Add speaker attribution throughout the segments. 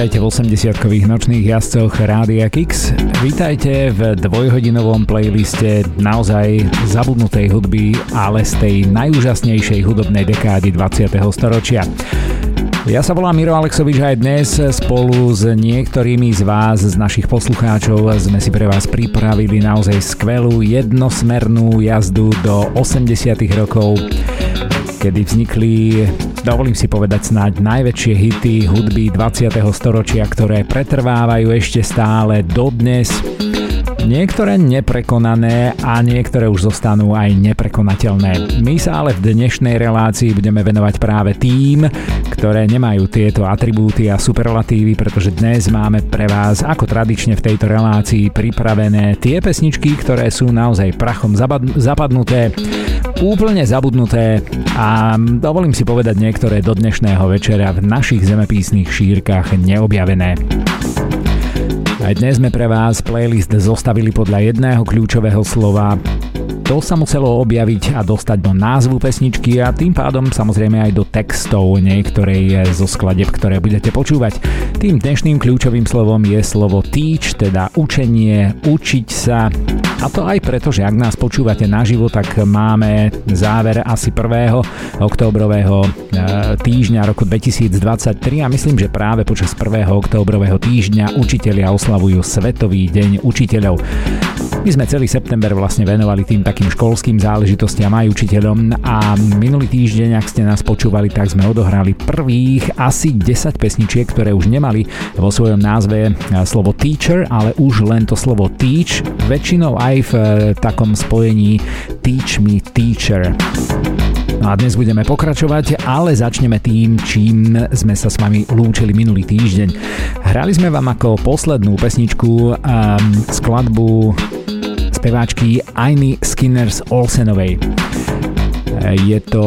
Speaker 1: vítajte v 80-kových nočných jazdcoch Rádia Kix. Vítajte v dvojhodinovom playliste naozaj zabudnutej hudby, ale z tej najúžasnejšej hudobnej dekády 20. storočia. Ja sa volám Miro Alexovič a aj dnes spolu s niektorými z vás, z našich poslucháčov, sme si pre vás pripravili naozaj skvelú jednosmernú jazdu do 80 rokov kedy vznikli, dovolím si povedať snáď najväčšie hity hudby 20. storočia, ktoré pretrvávajú ešte stále dodnes. Niektoré neprekonané a niektoré už zostanú aj neprekonateľné. My sa ale v dnešnej relácii budeme venovať práve tým, ktoré nemajú tieto atribúty a superlatívy, pretože dnes máme pre vás ako tradične v tejto relácii pripravené tie pesničky, ktoré sú naozaj prachom zapadnuté, úplne zabudnuté a dovolím si povedať niektoré do dnešného večera v našich zemepísnych šírkach neobjavené. Aj dnes sme pre vás playlist zostavili podľa jedného kľúčového slova to sa muselo objaviť a dostať do názvu pesničky a tým pádom samozrejme aj do textov niektorej zo skladeb, ktoré budete počúvať. Tým dnešným kľúčovým slovom je slovo teach, teda učenie, učiť sa. A to aj preto, že ak nás počúvate naživo, tak máme záver asi 1. októbrového e, týždňa roku 2023 a myslím, že práve počas 1. októbrového týždňa učitelia oslavujú Svetový deň učiteľov. My sme celý september vlastne venovali tým takým školským záležitostiam aj učiteľom a minulý týždeň, ak ste nás počúvali, tak sme odohrali prvých asi 10 pesničiek, ktoré už nemali vo svojom názve slovo teacher, ale už len to slovo teach, väčšinou aj v takom spojení teach me teacher. No a dnes budeme pokračovať, ale začneme tým, čím sme sa s vami lúčili minulý týždeň. Hrali sme vám ako poslednú pesničku um, skladbu speváčky Ainy Skinners Olsenovej. Je to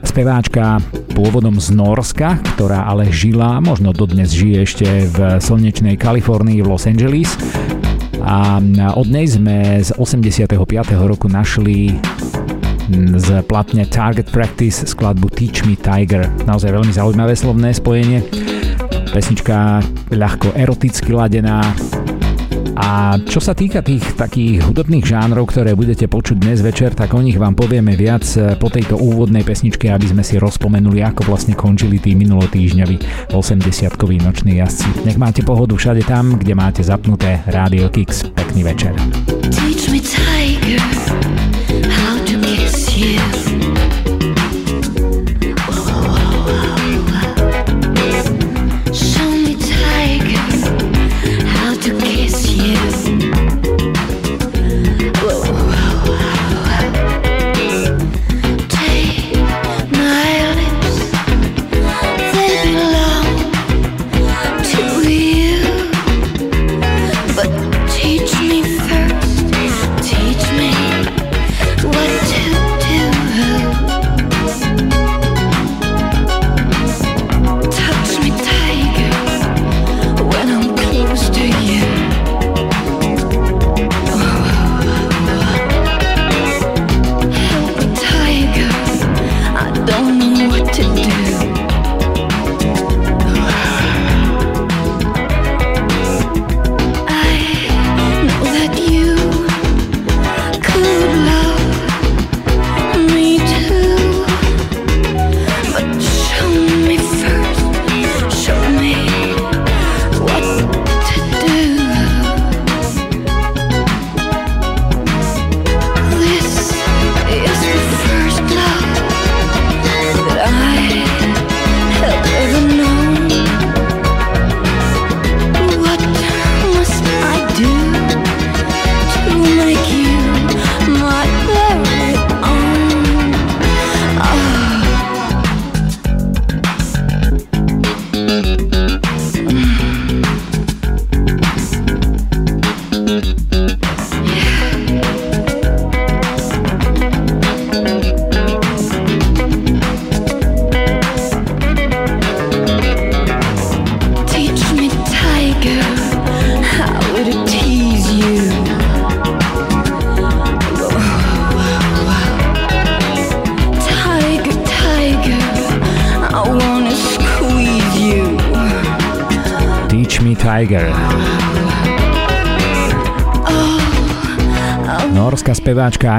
Speaker 1: speváčka pôvodom z Norska, ktorá ale žila, možno dodnes žije ešte v slnečnej Kalifornii v Los Angeles. A od nej sme z 85. roku našli z platne Target Practice skladbu Teach Me Tiger. Naozaj veľmi zaujímavé slovné spojenie. Pesnička ľahko eroticky ladená, a čo sa týka tých takých hudobných žánrov, ktoré budete počuť dnes večer, tak o nich vám povieme viac eh, po tejto úvodnej pesničke, aby sme si rozpomenuli, ako vlastne končili tí minulotýždňoví 80-koví noční jazdci. Nech máte pohodu všade tam, kde máte zapnuté Radio Kix. Pekný večer. Teach me tiger,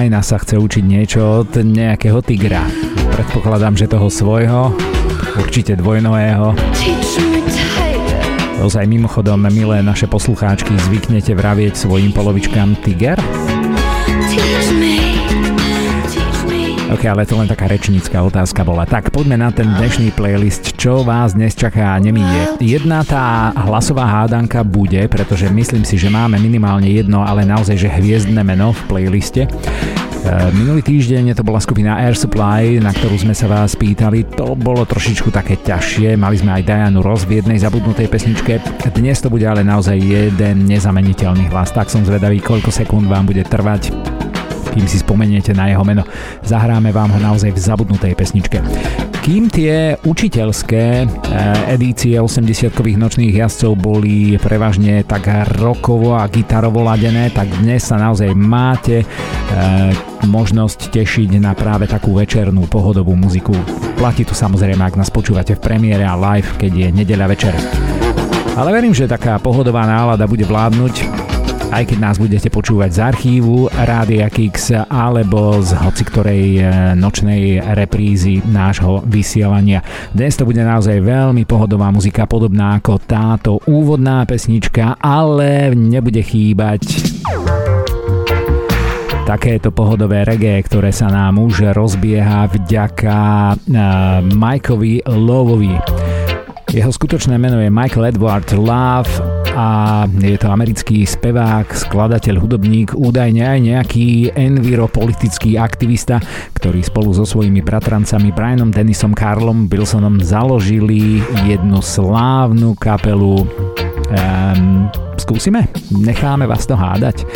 Speaker 1: Aina sa chce učiť niečo od nejakého tigra. Predpokladám, že toho svojho, určite dvojnového. Ozaj mimochodom, milé naše poslucháčky, zvyknete vravieť svojim polovičkám tiger? Ok, ale to len taká rečnícka otázka bola. Tak poďme na ten dnešný playlist, čo vás dnes čaká a nemíje. Jedna tá hlasová hádanka bude, pretože myslím si, že máme minimálne jedno, ale naozaj, že hviezdne meno v playliste. E, minulý týždeň to bola skupina Air Supply, na ktorú sme sa vás pýtali. To bolo trošičku také ťažšie. Mali sme aj Dianu Ross v jednej zabudnutej pesničke. Dnes to bude ale naozaj jeden nezameniteľný hlas. Tak som zvedavý, koľko sekúnd vám bude trvať kým si spomeniete na jeho meno. Zahráme vám ho naozaj v zabudnutej pesničke. Kým tie učiteľské eh, edície 80-kových nočných jazdcov boli prevažne tak rokovo a gitarovo ladené, tak dnes sa naozaj máte e, možnosť tešiť na práve takú večernú pohodovú muziku. Platí tu samozrejme, ak nás počúvate v premiére a live, keď je nedeľa večer. Ale verím, že taká pohodová nálada bude vládnuť aj keď nás budete počúvať z archívu Rádia Kix alebo z hoci ktorej e, nočnej reprízy nášho vysielania. Dnes to bude naozaj veľmi pohodová muzika, podobná ako táto úvodná pesnička, ale nebude chýbať takéto pohodové reggae, ktoré sa nám už rozbieha vďaka uh, Mikeovi Lovovi. Jeho skutočné meno je Michael Edward Love a je to americký spevák, skladateľ, hudobník, údajne aj nejaký enviropolitický aktivista, ktorý spolu so svojimi bratrancami Brianom Dennisom, Carlom Wilsonom založili jednu slávnu kapelu. Um, skúsime? Necháme vás to hádať.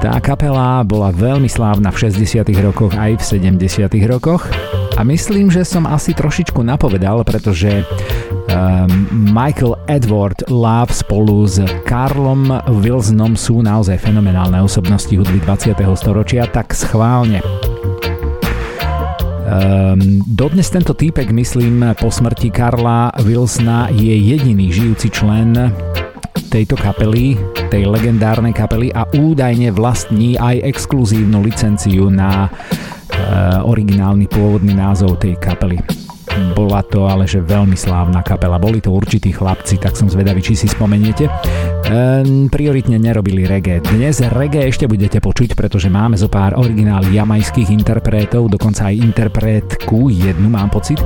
Speaker 1: Tá kapela bola veľmi slávna v 60. rokoch aj v 70. rokoch a myslím, že som asi trošičku napovedal, pretože Um, Michael Edward Love spolu s Karlom Wilsonom sú naozaj fenomenálne osobnosti hudby 20. storočia, tak schválne. Um, dodnes tento týpek, myslím, po smrti Karla Wilsona je jediný žijúci člen tejto kapely, tej legendárnej kapely a údajne vlastní aj exkluzívnu licenciu na uh, originálny pôvodný názov tej kapely. Bola to ale že veľmi slávna kapela. Boli to určití chlapci, tak som zvedavý, či si spomeniete. Ehm, prioritne nerobili reggae. Dnes reggae ešte budete počuť, pretože máme zo pár originál jamajských interpretov, dokonca aj interpretku, jednu mám pocit.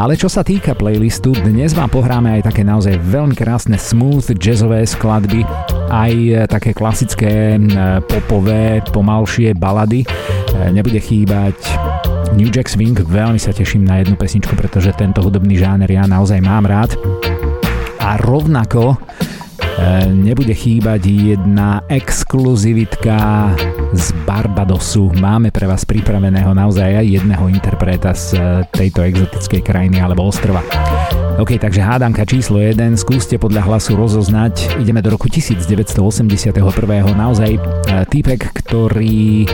Speaker 1: Ale čo sa týka playlistu, dnes vám pohráme aj také naozaj veľmi krásne smooth jazzové skladby, aj také klasické popové, pomalšie balady. Ehm, nebude chýbať New Jack Swing, veľmi sa teším na jednu pesničku, pretože tento hudobný žáner ja naozaj mám rád. A rovnako e, nebude chýbať jedna exkluzivitka z Barbadosu. Máme pre vás pripraveného naozaj aj jedného interpreta z e, tejto exotickej krajiny alebo ostrova. OK, takže hádanka číslo 1, skúste podľa hlasu rozoznať. Ideme do roku 1981. Naozaj e, týpek, ktorý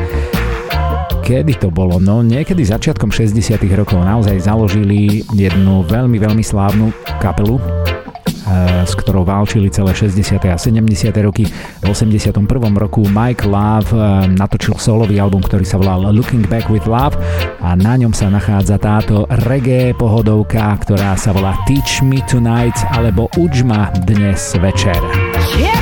Speaker 1: kedy to bolo? No niekedy začiatkom 60 rokov naozaj založili jednu veľmi, veľmi slávnu kapelu, eh, s ktorou válčili celé 60. a 70. roky. V 81. roku Mike Love eh, natočil solový album, ktorý sa volal Looking Back with Love a na ňom sa nachádza táto reggae pohodovka, ktorá sa volá Teach Me Tonight alebo Uč ma dnes večer. Yeah.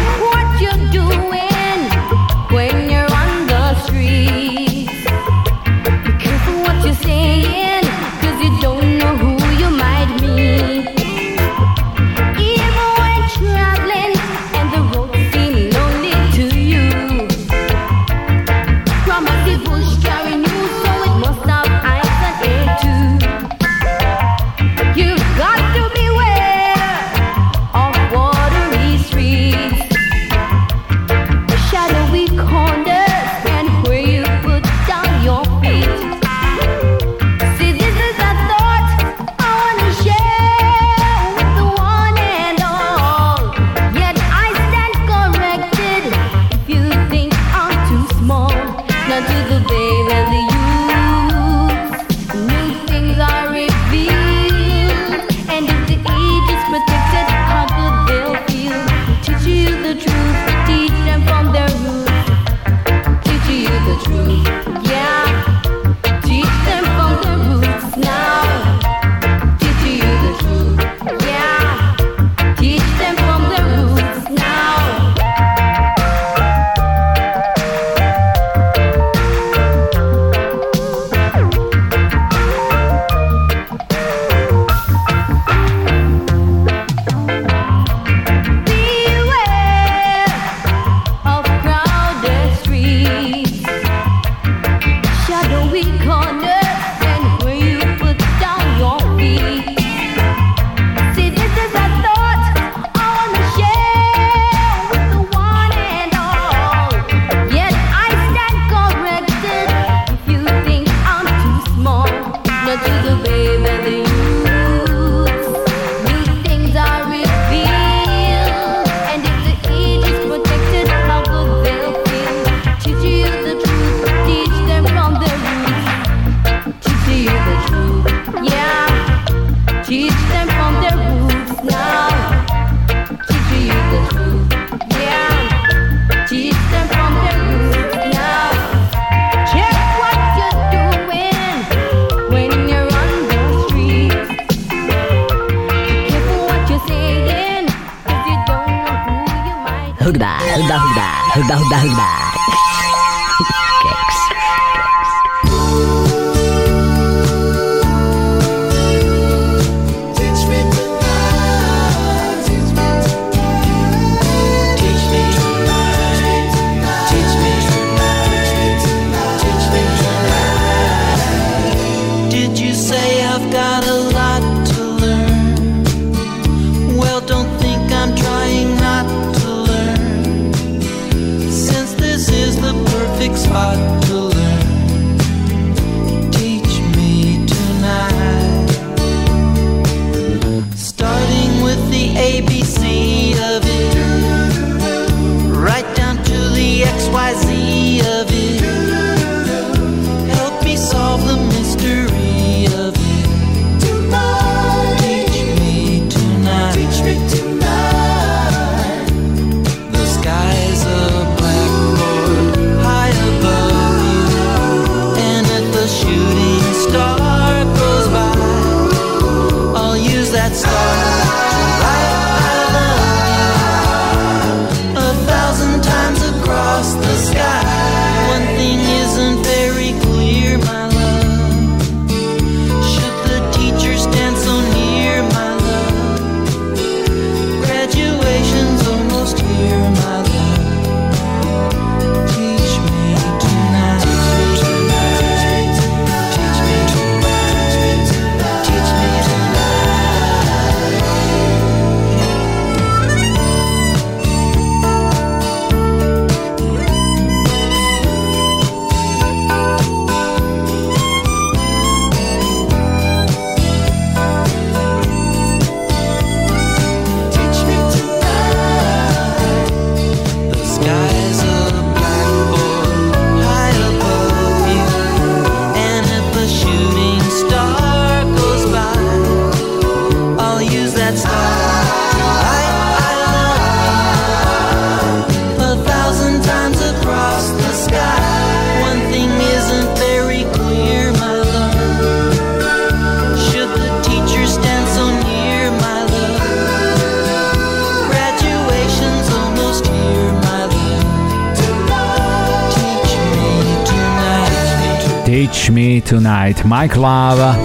Speaker 1: Love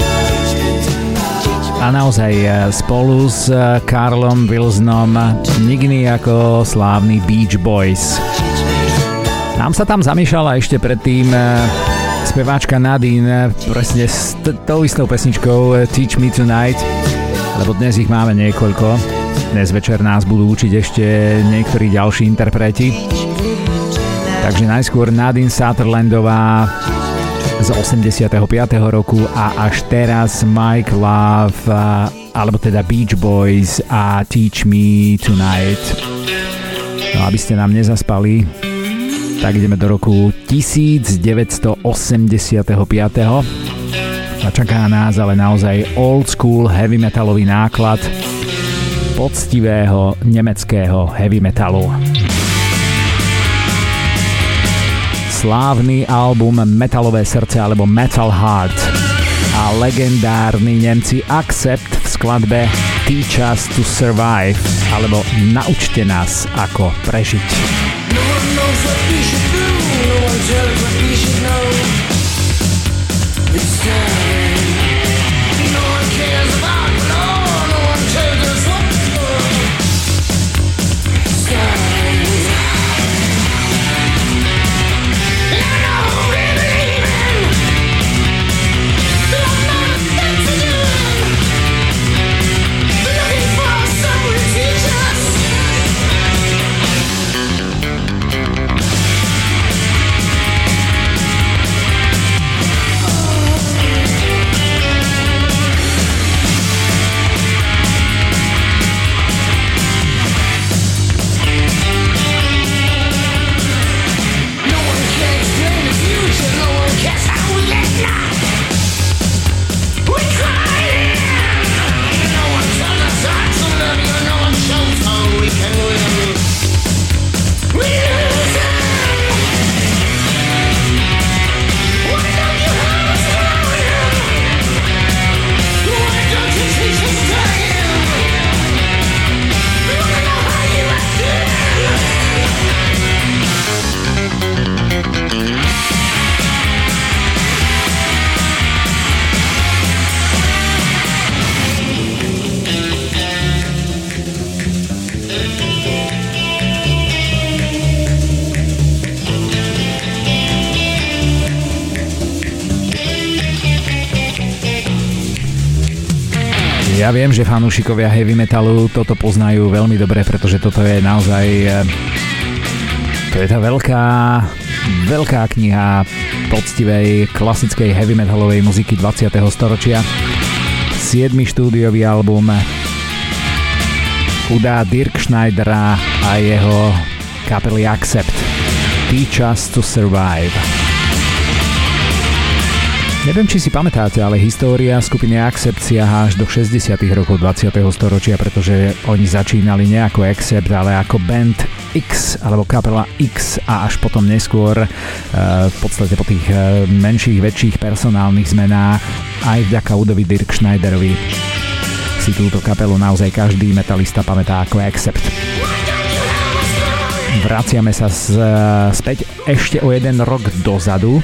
Speaker 1: a naozaj e, spolu s e, Karlom Wilsonom nikdy ako slávny Beach Boys. Nám sa tam zamiešala ešte predtým e, speváčka Nadine presne s t- tou istou pesničkou Teach Me Tonight, lebo dnes ich máme niekoľko. Dnes večer nás budú učiť ešte niektorí ďalší interpreti. Takže najskôr Nadine Sutherlandová z 85. roku a až teraz Mike Love alebo teda Beach Boys a Teach Me Tonight. No aby ste nám nezaspali, tak ideme do roku 1985. A čaká nás ale naozaj old school heavy metalový náklad poctivého nemeckého heavy metalu slávny album Metalové srdce alebo Metal Heart a legendárni Nemci Accept v skladbe Teach Us to Survive alebo Naučte nás ako prežiť. Viem, že fanúšikovia heavy metalu toto poznajú veľmi dobre, pretože toto je naozaj eh, to je tá veľká veľká kniha poctivej klasickej heavy metalovej muziky 20. storočia. 7. štúdiový album udá Dirk Schneidera a jeho kapely Accept Teach Us to Survive. Neviem, či si pamätáte, ale história skupiny Accept siaha až do 60. rokov 20. storočia, pretože oni začínali nie ako Accept, ale ako band X alebo kapela X a až potom neskôr eh, v podstate po tých eh, menších, väčších personálnych zmenách aj vďaka Udovi Dirk Schneiderovi si túto kapelu naozaj každý metalista pamätá ako Accept. Vraciame sa z, eh, späť ešte o jeden rok dozadu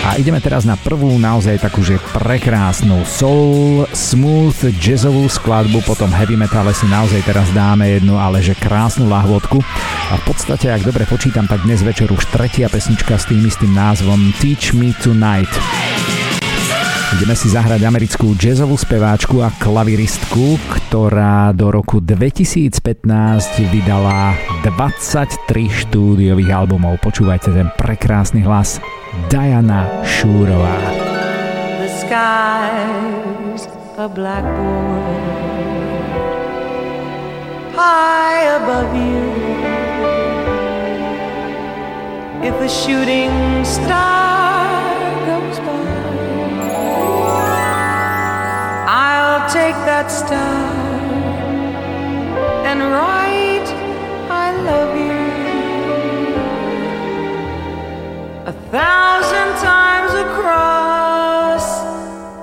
Speaker 1: a ideme teraz na prvú naozaj takú, prekrásnu soul, smooth, jazzovú skladbu, potom heavy metale si naozaj teraz dáme jednu, ale že krásnu lahvodku. A v podstate, ak dobre počítam, tak dnes večer už tretia pesnička s tým istým názvom Teach Me Tonight. Ideme si zahrať americkú jazzovú speváčku a klaviristku, ktorá do roku 2015 vydala 23 štúdiových albumov. Počúvajte ten prekrásny hlas. Diana Šúrová. The sky's a blackboard High above you If a shooting star take that star and write I love you a thousand times across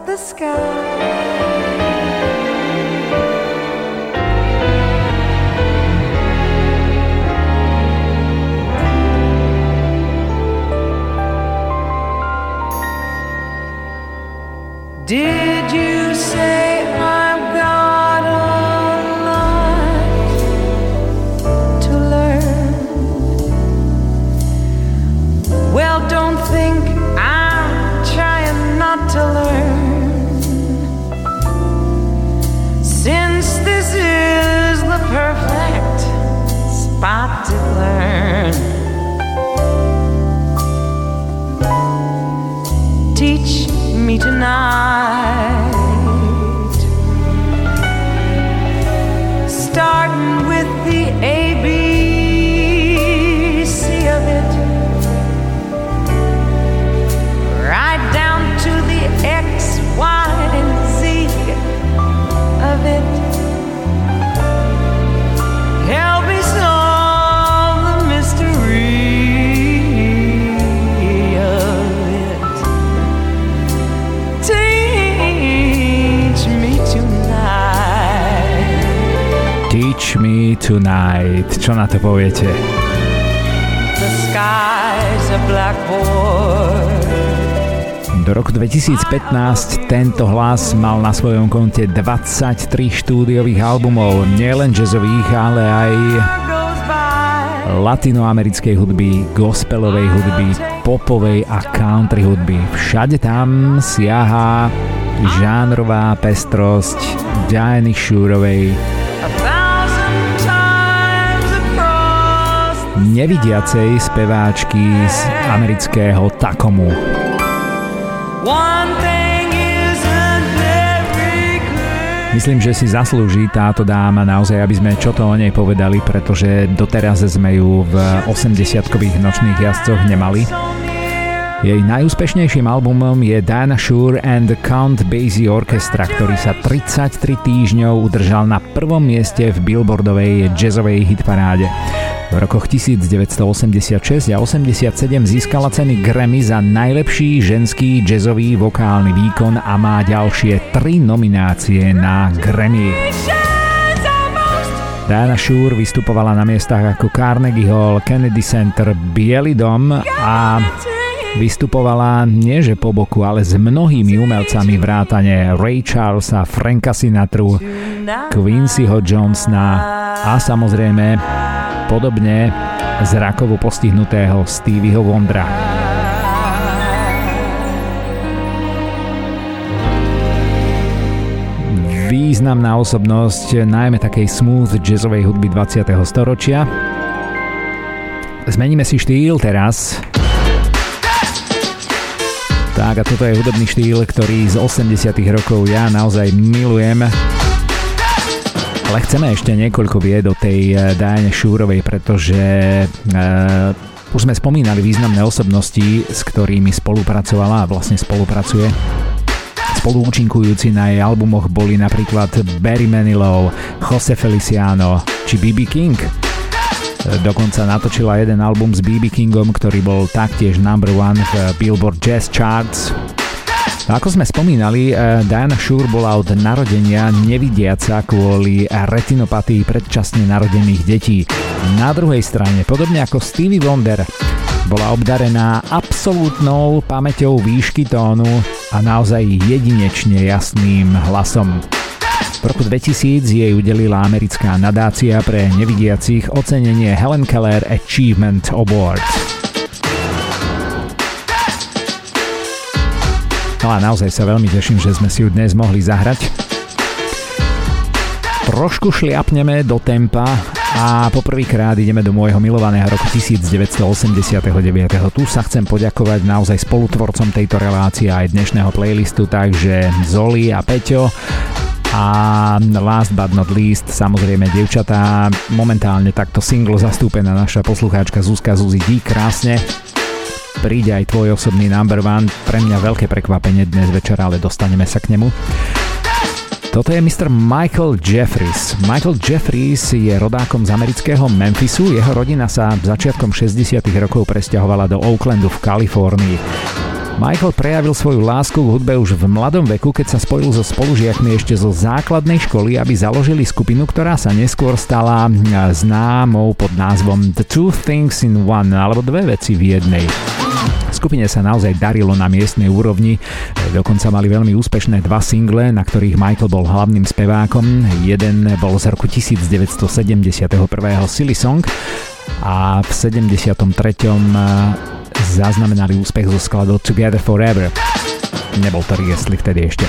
Speaker 1: the sky. Did you say? Tonight. Čo na to poviete? The sky's a Do roku 2015 tento hlas mal na svojom konte 23 štúdiových albumov, nielen jazzových, ale aj latinoamerickej hudby, gospelovej hudby, popovej a country hudby. Všade tam siaha žánrová pestrosť Diany Šúrovej, nevidiacej speváčky z amerického Takomu. Myslím, že si zaslúži táto dáma naozaj, aby sme čo to o nej povedali, pretože doteraz sme ju v 80-kových nočných jazdcoch nemali. Jej najúspešnejším albumom je Diana Shure and the Count Basie Orchestra, ktorý sa 33 týždňov udržal na prvom mieste v Billboardovej jazzovej hitparáde. V rokoch 1986 a 87 získala ceny Grammy za najlepší ženský jazzový vokálny výkon a má ďalšie tri nominácie na Grammy. Diana Shore vystupovala na miestach ako Carnegie Hall, Kennedy Center, Bielý dom a vystupovala nie že po boku, ale s mnohými umelcami vrátane Ray Charlesa, Franka Sinatru, Quincyho Johnsona a samozrejme podobne zrakovo postihnutého Stevieho Wondra. významná osobnosť najmä takej smooth jazzovej hudby 20. storočia. Zmeníme si štýl teraz. Tak a toto je hudobný štýl, ktorý z 80 rokov ja naozaj milujem. Ale chceme ešte niekoľko vied o tej eh, Diane Šúrovej, pretože uh, už sme spomínali významné osobnosti, s ktorými spolupracovala a vlastne spolupracuje. Spoluúčinkujúci na jej albumoch boli napríklad Barry Manilow, Jose Feliciano či B.B. King. Dokonca natočila jeden album s B.B. Kingom, ktorý bol taktiež number one v Billboard Jazz Charts No ako sme spomínali, eh, Diana Shore bola od narodenia nevidiaca kvôli retinopatii predčasne narodených detí. Na druhej strane, podobne ako Stevie Wonder, bola obdarená absolútnou pamäťou výšky tónu a naozaj jedinečne jasným hlasom. V roku 2000 jej udelila americká nadácia pre nevidiacich ocenenie Helen Keller Achievement Award. No a naozaj sa veľmi teším, že sme si ju dnes mohli zahrať. Trošku šliapneme do tempa a poprvýkrát ideme do môjho milovaného roku 1989. Tu sa chcem poďakovať naozaj spolutvorcom tejto relácie aj dnešného playlistu, takže Zoli a Peťo a last but not least, samozrejme, devčatá, momentálne takto single zastúpená naša poslucháčka Zuzka Zuzi Dí krásne príde aj tvoj osobný number one. Pre mňa veľké prekvapenie dnes večer, ale dostaneme sa k nemu. Toto je Mr. Michael Jeffries. Michael Jeffries je rodákom z amerického Memphisu. Jeho rodina sa začiatkom 60. rokov presťahovala do Oaklandu v Kalifornii. Michael prejavil svoju lásku k hudbe už v mladom veku, keď sa spojil so spolužiakmi ešte zo základnej školy, aby založili skupinu, ktorá sa neskôr stala známou pod názvom The Two Things in One, alebo dve veci v jednej. Skupine sa naozaj darilo na miestnej úrovni, dokonca mali veľmi úspešné dva single, na ktorých Michael bol hlavným spevákom. Jeden bol z roku 1971. Silly Song a v 73. Zaznamenali úspech zo skladou Together Forever. Nebol to Riesli vtedy ešte.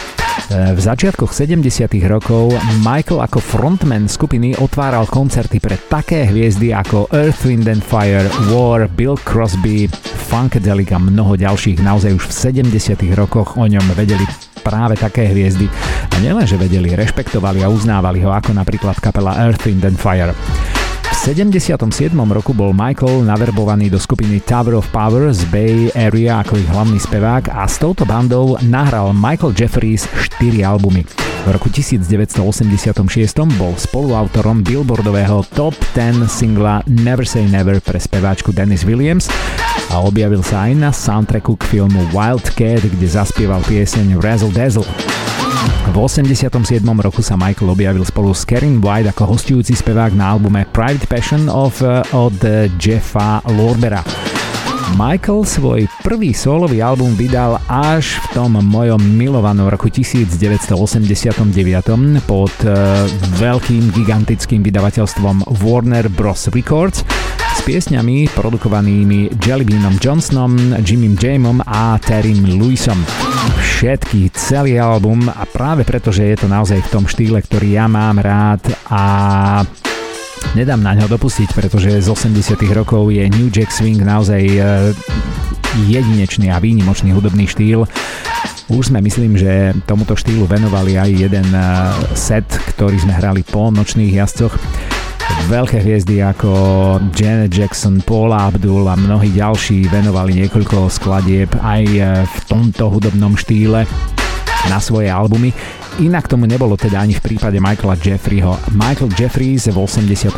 Speaker 1: Eh, v začiatkoch 70. rokov Michael ako frontman skupiny otváral koncerty pre také hviezdy ako Earth, Wind and Fire, War, Bill Crosby, Funkadelic a mnoho ďalších. Naozaj už v 70. rokoch o ňom vedeli práve také hviezdy. A nielenže vedeli, rešpektovali a uznávali ho ako napríklad kapela Earth, Wind and Fire. V 77. roku bol Michael naverbovaný do skupiny Tower of Power z Bay Area ako ich hlavný spevák a s touto bandou nahral Michael Jeffries 4 albumy. V roku 1986 bol spoluautorom billboardového top 10 singla Never Say Never pre speváčku Dennis Williams a objavil sa aj na soundtracku k filmu Wildcat, kde zaspieval pieseň Razzle Dazzle. V 87. roku sa Michael objavil spolu s Karen White ako hostujúci spevák na albume Private Passion of, uh, od Jeffa Lorbera. Michael svoj prvý solový album vydal až v tom mojom milovanom roku 1989 pod uh, veľkým gigantickým vydavateľstvom Warner Bros. Records s piesňami produkovanými Jellybeanom Johnsonom, Jimmym Jamom a Terrym Lewisom. Všetky, celý album a práve preto, že je to naozaj v tom štýle, ktorý ja mám rád a nedám na ňo dopustiť, pretože z 80 rokov je New Jack Swing naozaj e, jedinečný a výnimočný hudobný štýl. Už sme myslím, že tomuto štýlu venovali aj jeden e, set, ktorý sme hrali po nočných jazdcoch veľké hviezdy ako Janet Jackson, Paula Abdul a mnohí ďalší venovali niekoľko skladieb aj e, v tomto hudobnom štýle na svoje albumy. Inak tomu nebolo teda ani v prípade Michaela Jeffreyho. Michael Jeffries v 89.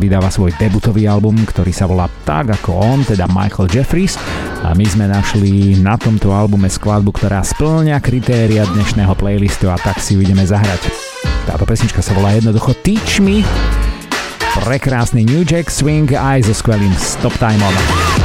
Speaker 1: vydáva svoj debutový album, ktorý sa volá tak ako on, teda Michael Jeffries. A my sme našli na tomto albume skladbu, ktorá splňa kritéria dnešného playlistu a tak si ju ideme zahrať. Táto pesnička sa volá jednoducho Teach Me prekrásny New Jack Swing aj so skvelým stop timeom.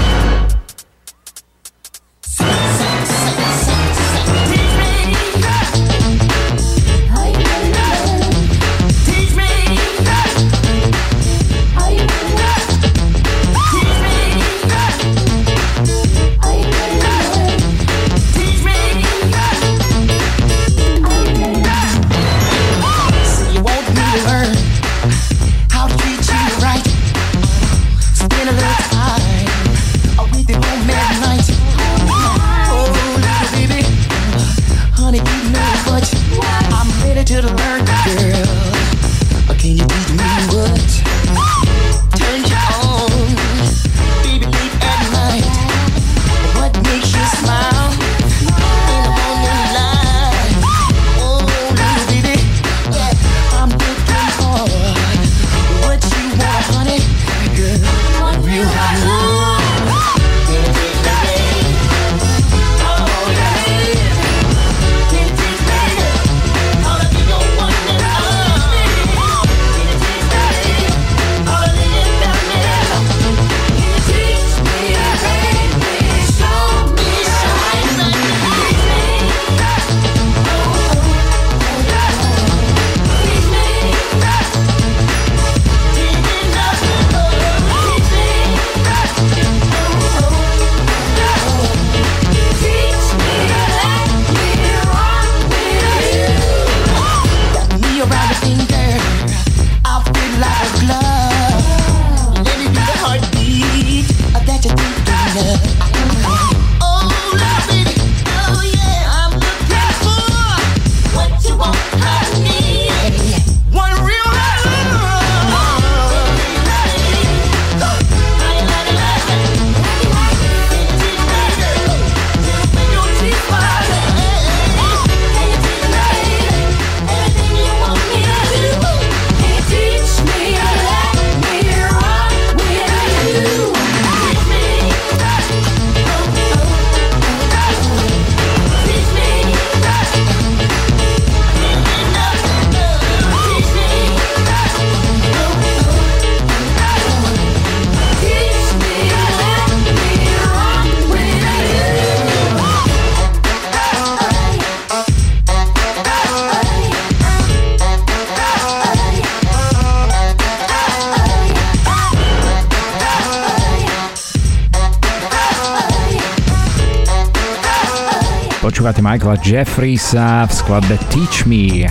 Speaker 1: Jeffreysa v skladbe Teach Me.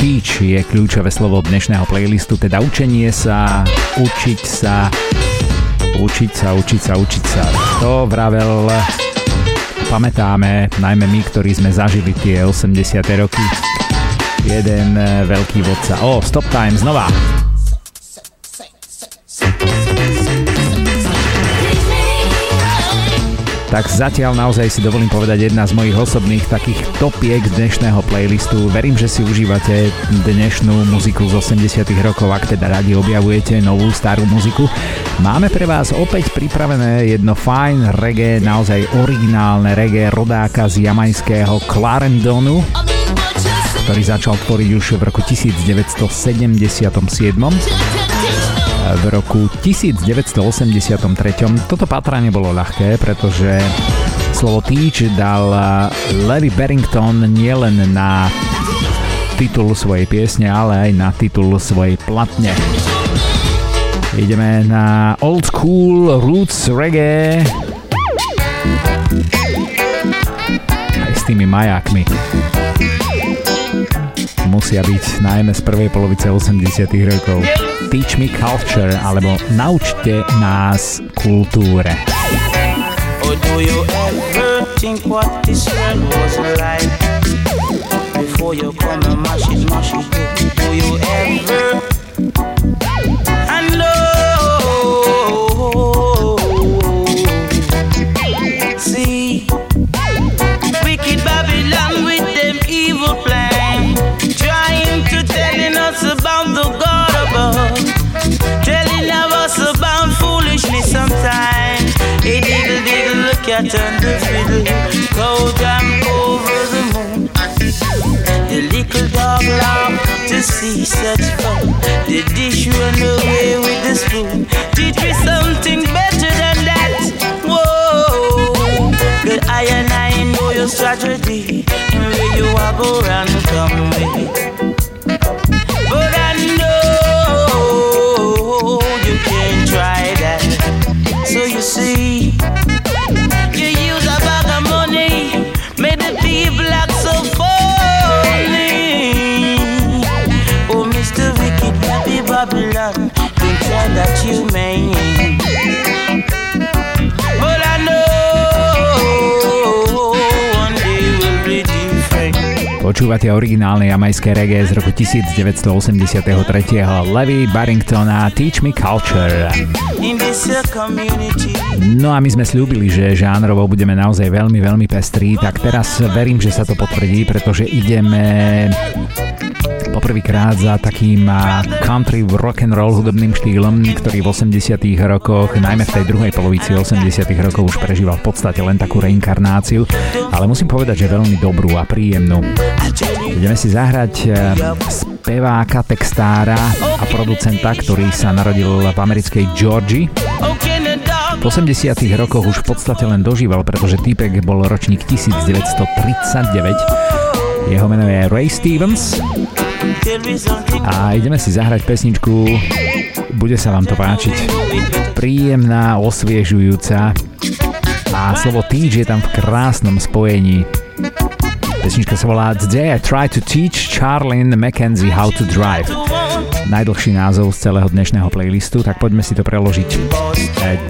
Speaker 1: Teach je kľúčové slovo dnešného playlistu, teda učenie sa, učiť sa, učiť sa, učiť sa, učiť sa. To vravel pamätáme, najmä my, ktorí sme zažili tie 80. roky. Jeden veľký vodca. O, stop time, znova. Tak zatiaľ naozaj si dovolím povedať jedna z mojich osobných takých topiek dnešného playlistu. Verím, že si užívate dnešnú muziku z 80 rokov, ak teda radi objavujete novú starú muziku. Máme pre vás opäť pripravené jedno fajn reggae, naozaj originálne reggae rodáka z jamajského Clarendonu ktorý začal tvoriť už v roku 1977 v roku 1983. Toto pátranie bolo ľahké, pretože slovo Teach dal Larry Barrington nielen na titul svojej piesne, ale aj na titul svojej platne. Ideme na old school roots reggae aj s tými majákmi musia byť najmä z prvej polovice 80 rokov. Teach me culture alebo naučte nás kultúre. Oh, cat and the fiddle go down over the moon. The little dog laughed to see such fun. The dish run away with the spoon. Teach me something better than that. Whoa, good I and I know your strategy. Where you are, go run, come with. Počúvate originálne jamajské reggae z roku 1983. Levy Barrington a Teach Me Culture. No a my sme slúbili, že žánrovo budeme naozaj veľmi, veľmi pestrí, tak teraz verím, že sa to potvrdí, pretože ideme poprvýkrát za takým country rock and roll hudobným štýlom, ktorý v 80 rokoch, najmä v tej druhej polovici 80 rokov už prežíval v podstate len takú reinkarnáciu, ale musím povedať, že veľmi dobrú a príjemnú. Ideme si zahrať eh, speváka, textára a producenta, ktorý sa narodil v americkej Georgii. V 80 rokoch už v podstate len dožíval, pretože týpek bol ročník 1939. Jeho meno je Ray Stevens a ideme si zahrať pesničku Bude sa vám to páčiť. Príjemná, osviežujúca a slovo teach je tam v krásnom spojení. Pesnička sa volá Today I try to teach Charlene McKenzie how to drive. Najdlhší názov z celého dnešného playlistu, tak poďme si to preložiť. E,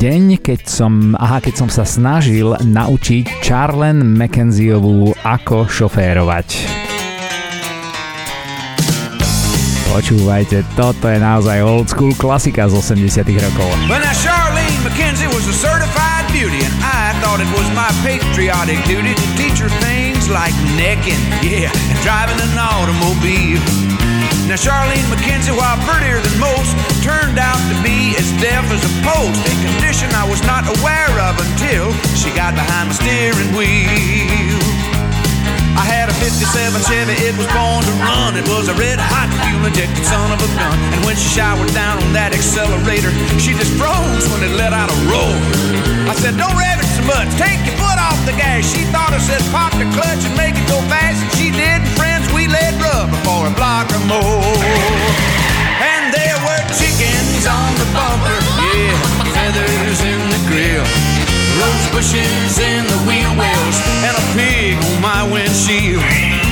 Speaker 1: deň, keď som, aha, keď som sa snažil naučiť Charlene McKenzieovú ako šoférovať. Počúvajte, toto je naozaj old school klasika z 80 rokov. When Charlene McKenzie was a certified beauty and I thought it was my patriotic duty to teach her things like necking, yeah, and driving an automobile. Now Charlene McKenzie, while prettier than most, turned out to be as deaf as a post, a condition I was not aware of until she got behind my steering wheel. I had a 57 Chevy, it was born to run. It was a red hot fuel injected son of a gun. And when she showered down on that accelerator, she just froze when it let out a roar. I said, Don't rev it so much, take your foot off the gas. She thought I said, Pop the clutch and make it go fast. And she did, and friends, we let rub before a block or more. And there were chickens on the bumper, yeah, feathers in the grill rose bushes in the wheel wells, and a pig on my windshield.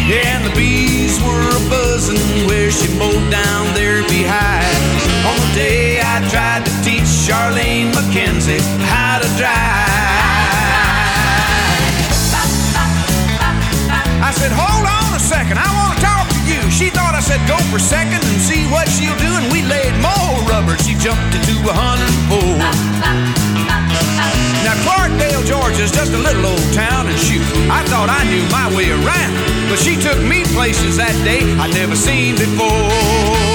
Speaker 1: Yeah, and the bees were a buzzing where she mowed down their beehive. On the day I tried to teach Charlene McKenzie how to drive. I said, hold on a second, I want to talk to you. She thought I said go for second and see what she'll do, and we laid more rubber. She jumped into a hundred and four. Now, Clarkdale, Georgia's just a little old town, and shoot, I thought I knew my way around. But she took me places that day I'd never seen before.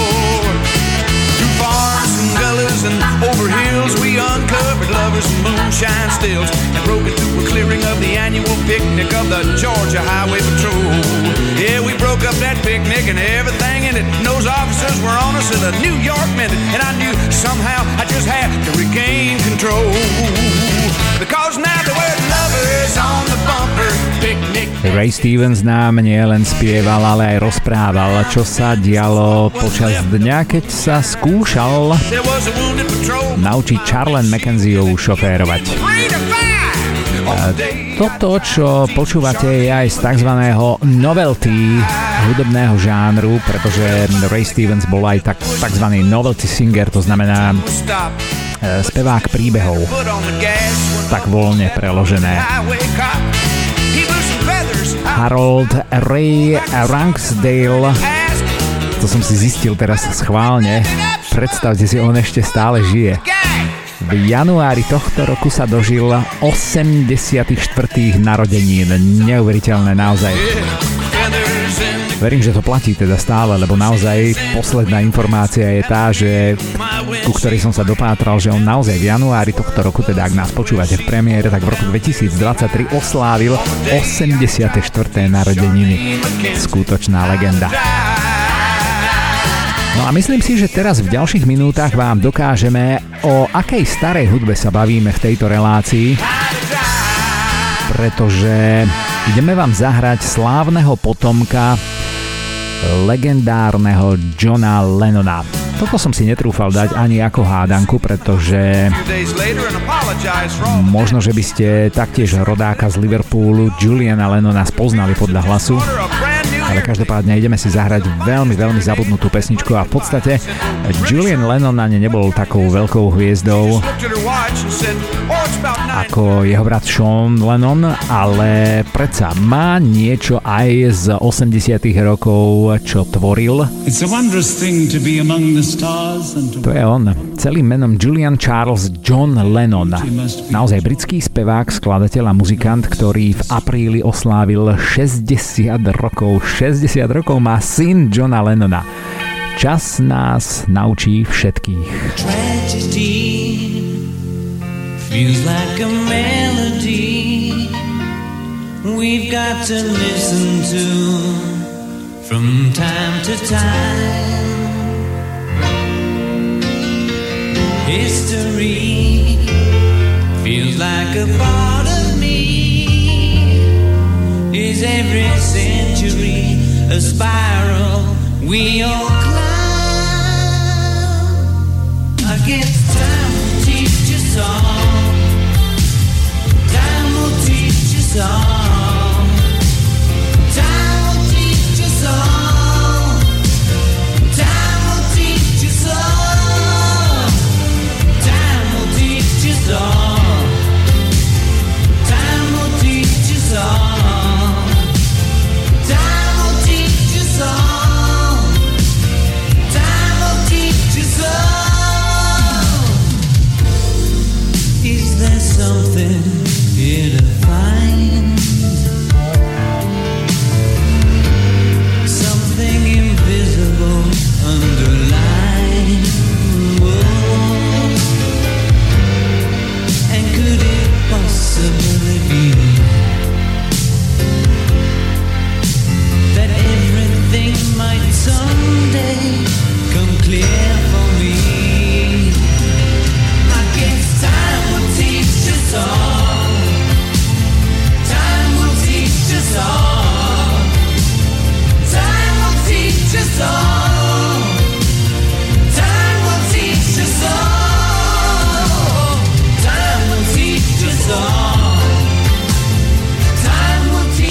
Speaker 1: And over hills, we uncovered lovers and moonshine stills and broke into a clearing of the annual picnic of the Georgia Highway Patrol. Yeah, we broke up that picnic and everything in it. And those officers were on us at a New York minute, and I knew somehow I just had to regain control. Ray Stevens nám nielen spieval, ale aj rozprával, čo sa dialo počas dňa, keď sa skúšal naučiť Charlen McKenzieovú šoférovať. Toto, čo počúvate, je aj z tzv. novelty hudobného žánru, pretože Ray Stevens bol aj tak, tzv. novelty singer, to znamená spevák príbehov. Tak voľne preložené. Harold Ray Ranksdale to som si zistil teraz schválne. Predstavte si, on ešte stále žije. V januári tohto roku sa dožil 84. narodenín. Neuveriteľné naozaj. Verím, že to platí teda stále, lebo naozaj posledná informácia je tá, že ku ktorej som sa dopátral, že on naozaj v januári tohto roku, teda ak nás počúvate v premiére, tak v roku 2023 oslávil 84. narodeniny. Skutočná legenda. No a myslím si, že teraz v ďalších minútach vám dokážeme, o akej starej hudbe sa bavíme v tejto relácii, pretože ideme vám zahrať slávneho potomka legendárneho Johna Lennona. Toto som si netrúfal dať ani ako hádanku, pretože možno, že by ste taktiež rodáka z Liverpoolu Juliana Lennona spoznali podľa hlasu. Ale každopádne ideme si zahrať veľmi, veľmi zabudnutú pesničku a v podstate Julian Lennon na ne nebol takou veľkou hviezdou. Ako jeho brat Sean Lennon, ale predsa má niečo aj z 80 rokov, čo tvoril. To je on, celým menom Julian Charles John Lennon. Naozaj britský spevák, skladateľ a muzikant, ktorý v apríli oslávil 60 rokov. 60 rokov má syn Johna Lennona. Čas nás naučí všetkých. Tragedy. Feels like a melody we've got to listen to from time to time. History feels like a part of me. Is every century a spiral we all climb? I guess time will teach us all. Song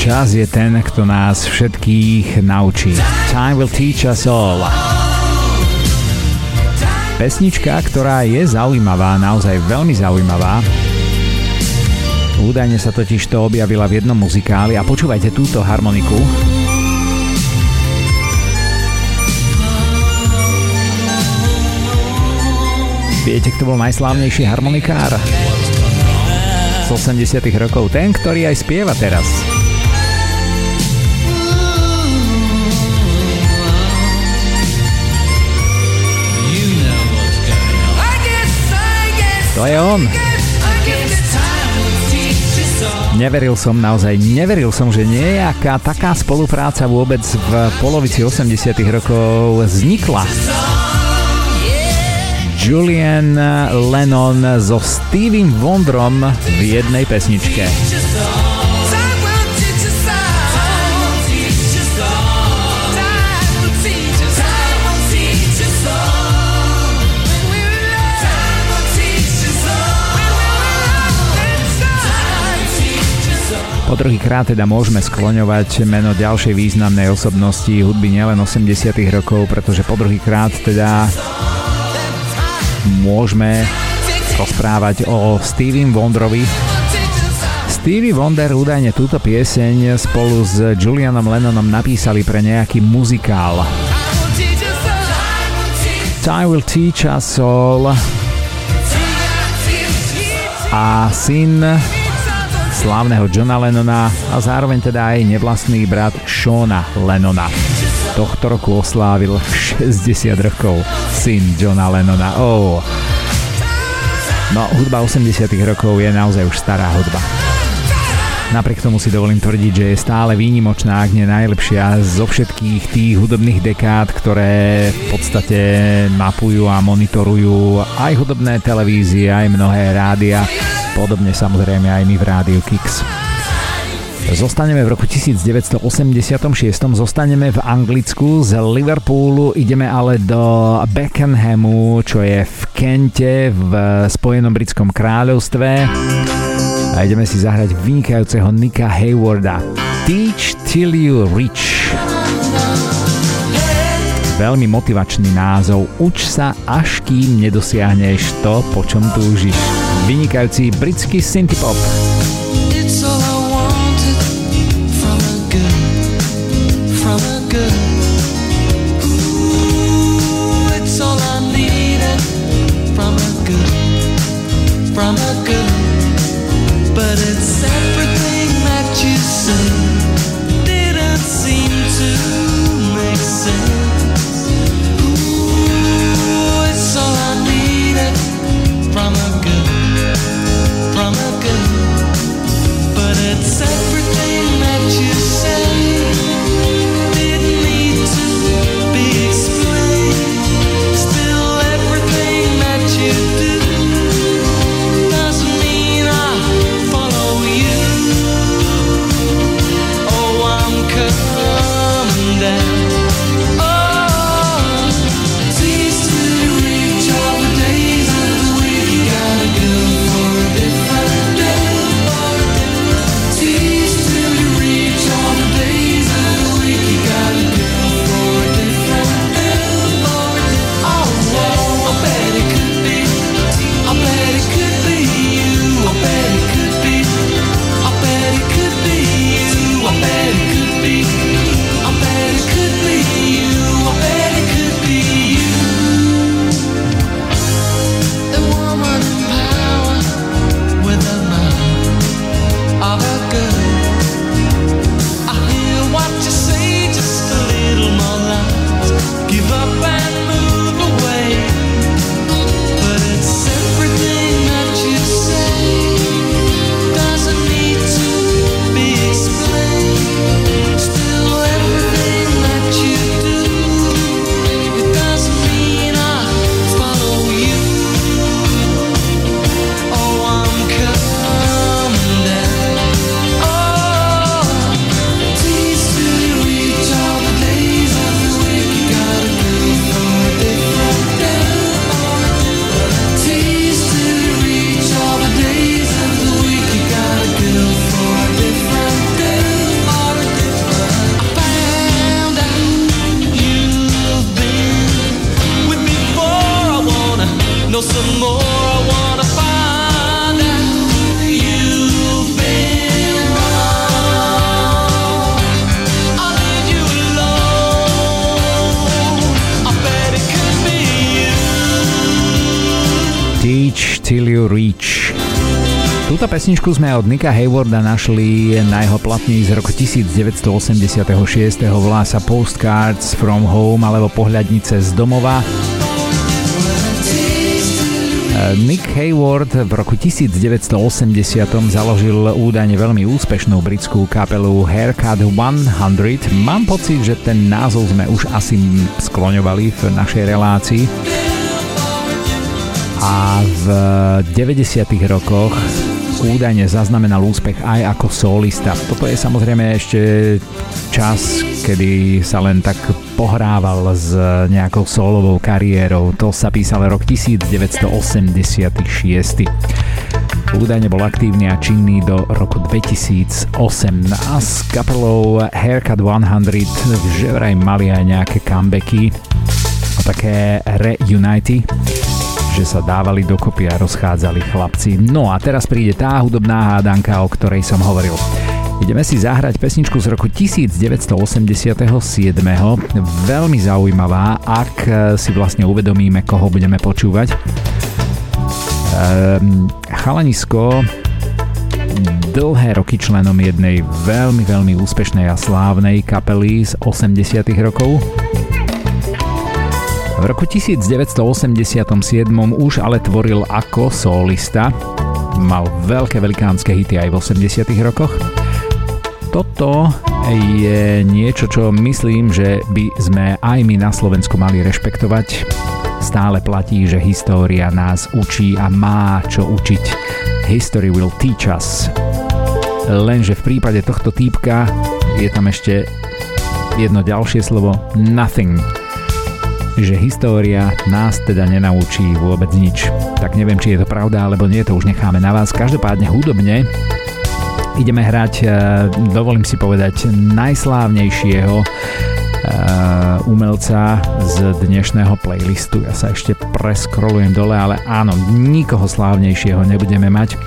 Speaker 1: Čas je ten, kto nás všetkých naučí. Time will teach us all. Pesnička, ktorá je zaujímavá, naozaj veľmi zaujímavá. Údajne sa totiž to objavila v jednom muzikáli a počúvajte túto harmoniku. Viete, kto bol najslávnejší harmonikár? Z 80 rokov, ten, ktorý aj spieva teraz. To je on. Neveril som naozaj, neveril som, že nejaká taká spolupráca vôbec v polovici 80 rokov vznikla. Julian Lennon so Stevie Wonderom v jednej pesničke. Po druhý krát teda môžeme skloňovať meno ďalšej významnej osobnosti hudby nielen 80 rokov, pretože po druhý krát teda môžeme rozprávať o Stevie Wonderovi. Stevie Wonder údajne túto pieseň spolu s Julianom Lennonom napísali pre nejaký muzikál. Time will teach us all a syn slávneho Johna Lennona a zároveň teda aj nevlastný brat Shona Lennona. Tohto roku oslávil 60 rokov syn Johna Lennona. Oh. No, hudba 80 rokov je naozaj už stará hudba. Napriek tomu si dovolím tvrdiť, že je stále výnimočná, ak nie najlepšia zo všetkých tých hudobných dekád, ktoré v podstate mapujú a monitorujú aj hudobné televízie, aj mnohé rádia podobne samozrejme aj my v Rádiu Kix. Zostaneme v roku 1986, zostaneme v Anglicku, z Liverpoolu ideme ale do Beckenhamu, čo je v Kente v Spojenom britskom kráľovstve. A ideme si zahrať vynikajúceho Nika Haywarda. Teach Till You Reach veľmi motivačný názov Uč sa, až kým nedosiahneš to, po čom túžiš. vynikajúci britský synthpop. Pesničku sme od Nika Haywarda našli na jeho platni z roku 1986. Volá sa Postcards from Home alebo Pohľadnice z domova. Nick Hayward v roku 1980 založil údajne veľmi úspešnú britskú kapelu Haircut 100. Mám pocit, že ten názov sme už asi skloňovali v našej relácii. A v 90. rokoch údajne zaznamenal úspech aj ako solista. Toto je samozrejme ešte čas, kedy sa len tak pohrával s nejakou solovou kariérou. To sa písal rok 1986. Údajne bol aktívny a činný do roku 2008 a s kapelou Haircut 100 že vraj mali aj nejaké comebacky a také reunity že sa dávali dokopy a rozchádzali chlapci. No a teraz príde tá hudobná hádanka, o ktorej som hovoril. Ideme si zahrať pesničku z roku 1987. Veľmi zaujímavá, ak si vlastne uvedomíme, koho budeme počúvať. Ehm, chalanisko dlhé roky členom jednej veľmi, veľmi úspešnej a slávnej kapely z 80 rokov. V roku 1987 už ale tvoril ako solista. Mal veľké velikánske hity aj v 80 rokoch. Toto je niečo, čo myslím, že by sme aj my na Slovensku mali rešpektovať. Stále platí, že história nás učí a má čo učiť. History will teach us. Lenže v prípade tohto týpka je tam ešte jedno ďalšie slovo nothing že história nás teda nenaučí vôbec nič. Tak neviem, či je to pravda, alebo nie, to už necháme na vás. Každopádne hudobne ideme hrať, e, dovolím si povedať, najslávnejšieho umelca z dnešného playlistu. Ja sa ešte preskrolujem dole, ale áno, nikoho slávnejšieho nebudeme mať.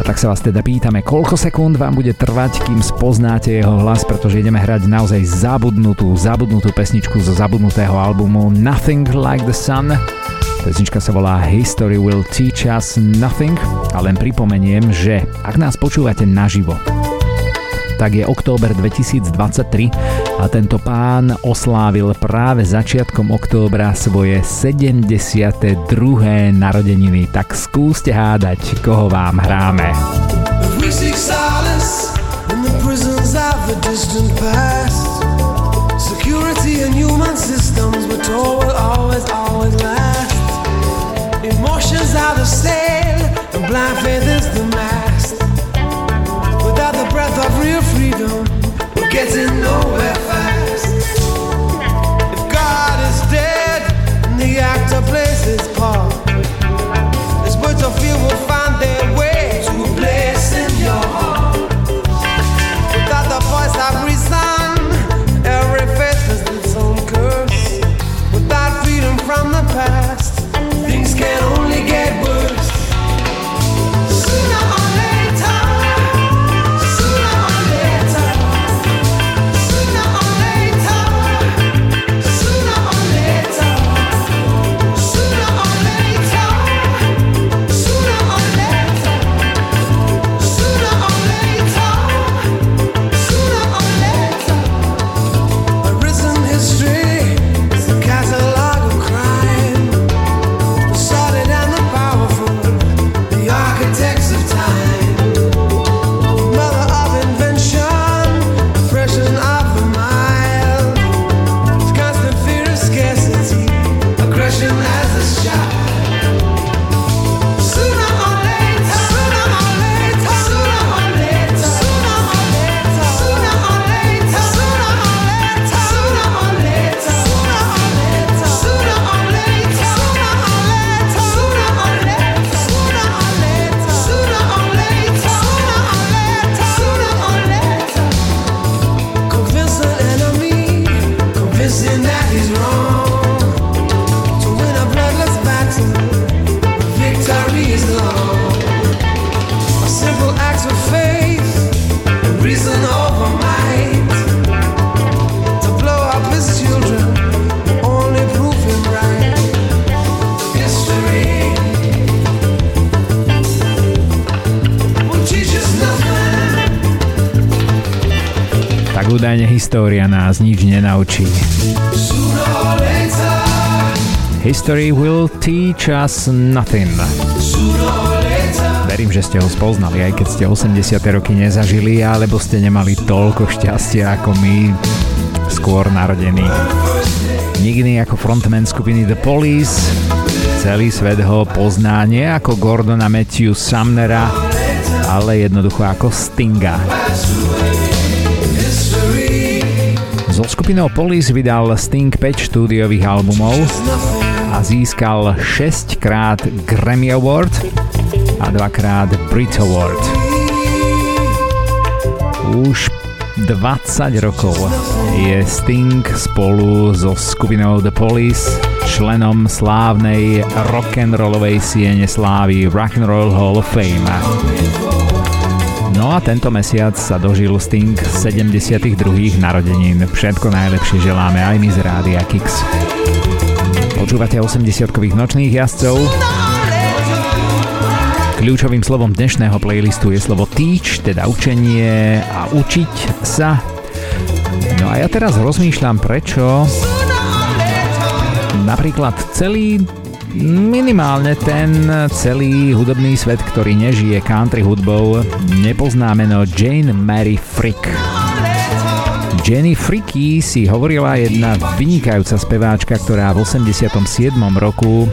Speaker 1: A tak sa vás teda pýtame, koľko sekúnd vám bude trvať, kým spoznáte jeho hlas, pretože ideme hrať naozaj zabudnutú, zabudnutú pesničku zo zabudnutého albumu Nothing Like the Sun. Pesnička sa volá History Will Teach Us Nothing a len pripomeniem, že ak nás počúvate naživo, tak je október 2023 a tento pán oslávil práve začiatkom októbra svoje 72. narodeniny. Tak skúste hádať, koho vám hráme. Last. Blind faith later, History will teach us nothing. Verím, že ste ho spoznali, aj keď ste 80. roky nezažili, alebo ste nemali toľko šťastia ako my, skôr narodení. Nikdy ako frontman skupiny The Police, celý svet ho pozná nie ako Gordona Matthew Sumnera, ale jednoducho ako Stinga. So skupinou Police vydal Sting 5 štúdiových albumov a získal 6 krát Grammy Award a 2 krát Brit Award. Už 20 rokov je Sting spolu so skupinou The Police členom slávnej rock'n'rollovej siene slávy Rock'n'Roll Hall of Fame. No a tento mesiac sa dožil Sting 72. narodenín. Všetko najlepšie želáme aj my z Rádia Kix. Počúvate 80-kových nočných jazdcov. Kľúčovým slovom dnešného playlistu je slovo teach, teda učenie a učiť sa. No a ja teraz rozmýšľam, prečo napríklad celý minimálne ten celý hudobný svet, ktorý nežije country hudbou, nepozná meno Jane Mary Frick. Jenny Fricky si hovorila jedna vynikajúca speváčka, ktorá v 87. roku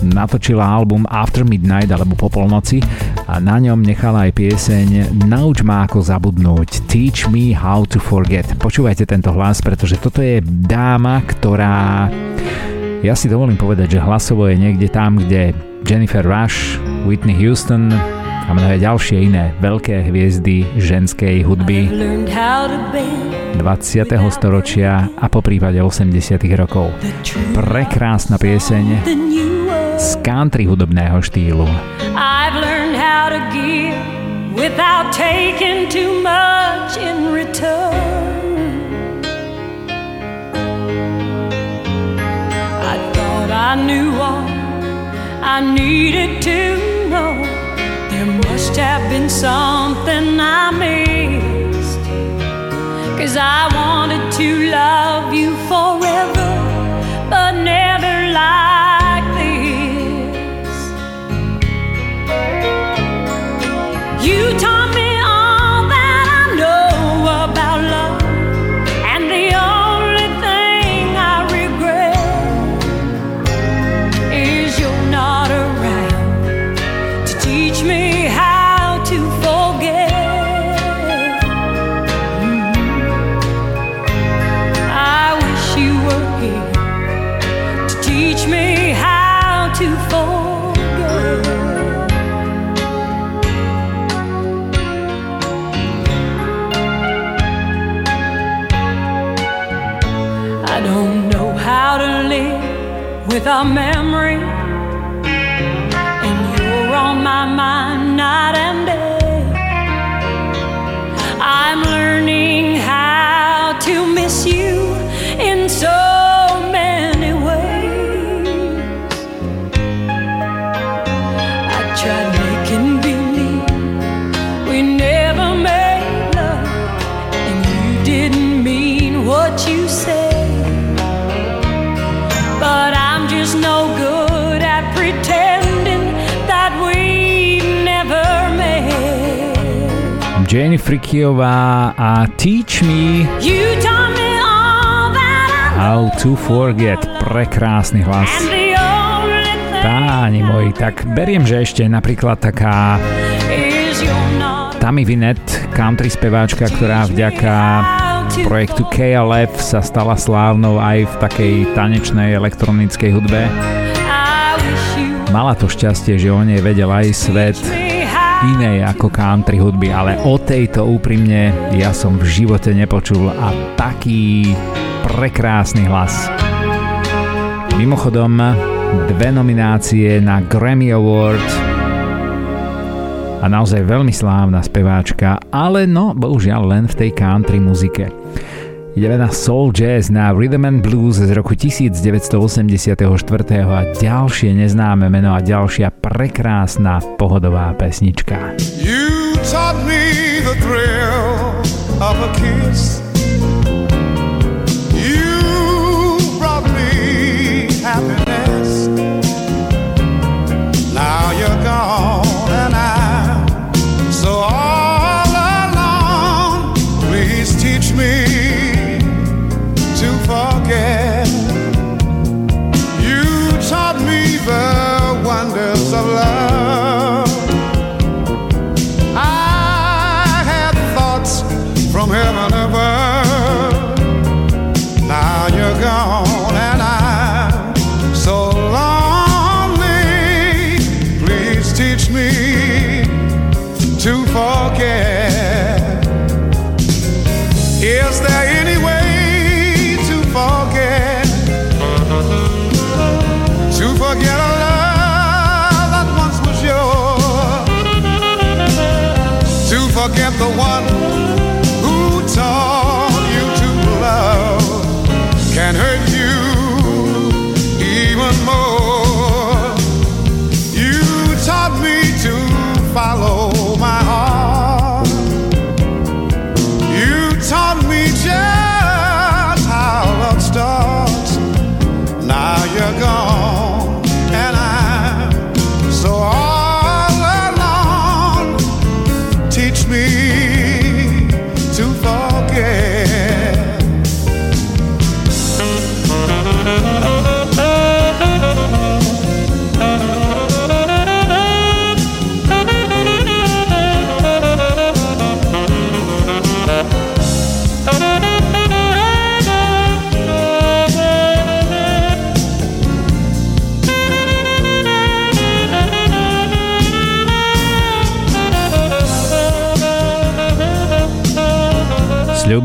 Speaker 1: natočila album After Midnight alebo po polnoci a na ňom nechala aj pieseň Nauč ma ako zabudnúť Teach me how to forget. Počúvajte tento hlas, pretože toto je dáma, ktorá ja si dovolím povedať, že hlasovo je niekde tam, kde Jennifer Rush, Whitney Houston,
Speaker 2: a mnohé ďalšie iné veľké hviezdy ženskej hudby 20. storočia a po prípade 80. rokov. Prekrásna pieseň z country hudobného štýlu. I've learned how to give without taking too I needed to know. There must have been something I missed. Cause I wanted with our Jenny Frikiová a Teach Me How to Forget. Prekrásny hlas. Páni moji, tak beriem, že ešte napríklad taká Tammy Wynette, country speváčka, ktorá vďaka projektu KLF sa stala slávnou aj v takej tanečnej elektronickej hudbe. Mala to šťastie, že o nej vedel aj svet inej ako country hudby, ale o tejto úprimne ja som v živote nepočul a taký prekrásny hlas. Mimochodom, dve nominácie na Grammy Award a naozaj veľmi slávna speváčka, ale no, bohužiaľ len v tej country muzike. Ideme na Soul Jazz, na Rhythm and Blues z roku 1984 a ďalšie neznáme meno a ďalšia prekrásna pohodová pesnička. You taught me the thrill of a kiss who taught you to love can hurt you.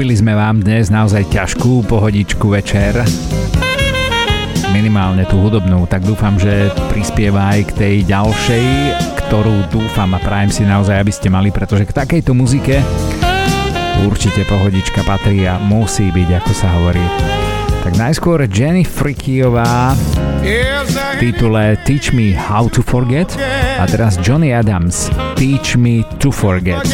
Speaker 1: Sľúbili sme vám dnes naozaj ťažkú pohodičku večer. Minimálne tú hudobnú, tak dúfam, že prispieva aj k tej ďalšej, ktorú dúfam a prajem si naozaj, aby ste mali, pretože k takejto muzike určite pohodička patrí a musí byť, ako sa hovorí. Tak najskôr Jenny Frikiová v titule Teach Me How to Forget a teraz Johnny Adams Teach Me to Forget.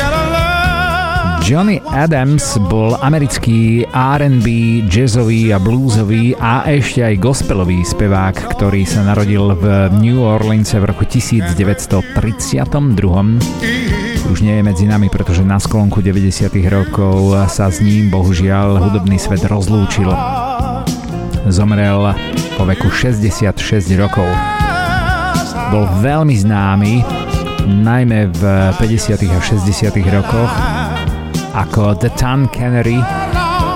Speaker 1: Johnny Adams bol americký R&B, jazzový a bluesový a ešte aj gospelový spevák, ktorý sa narodil v New Orleans v roku 1932. Už nie je medzi nami, pretože na sklonku 90. rokov sa s ním bohužiaľ hudobný svet rozlúčil. Zomrel po veku 66 rokov. Bol veľmi známy, najmä v 50. a 60. rokoch ako The Ton Canary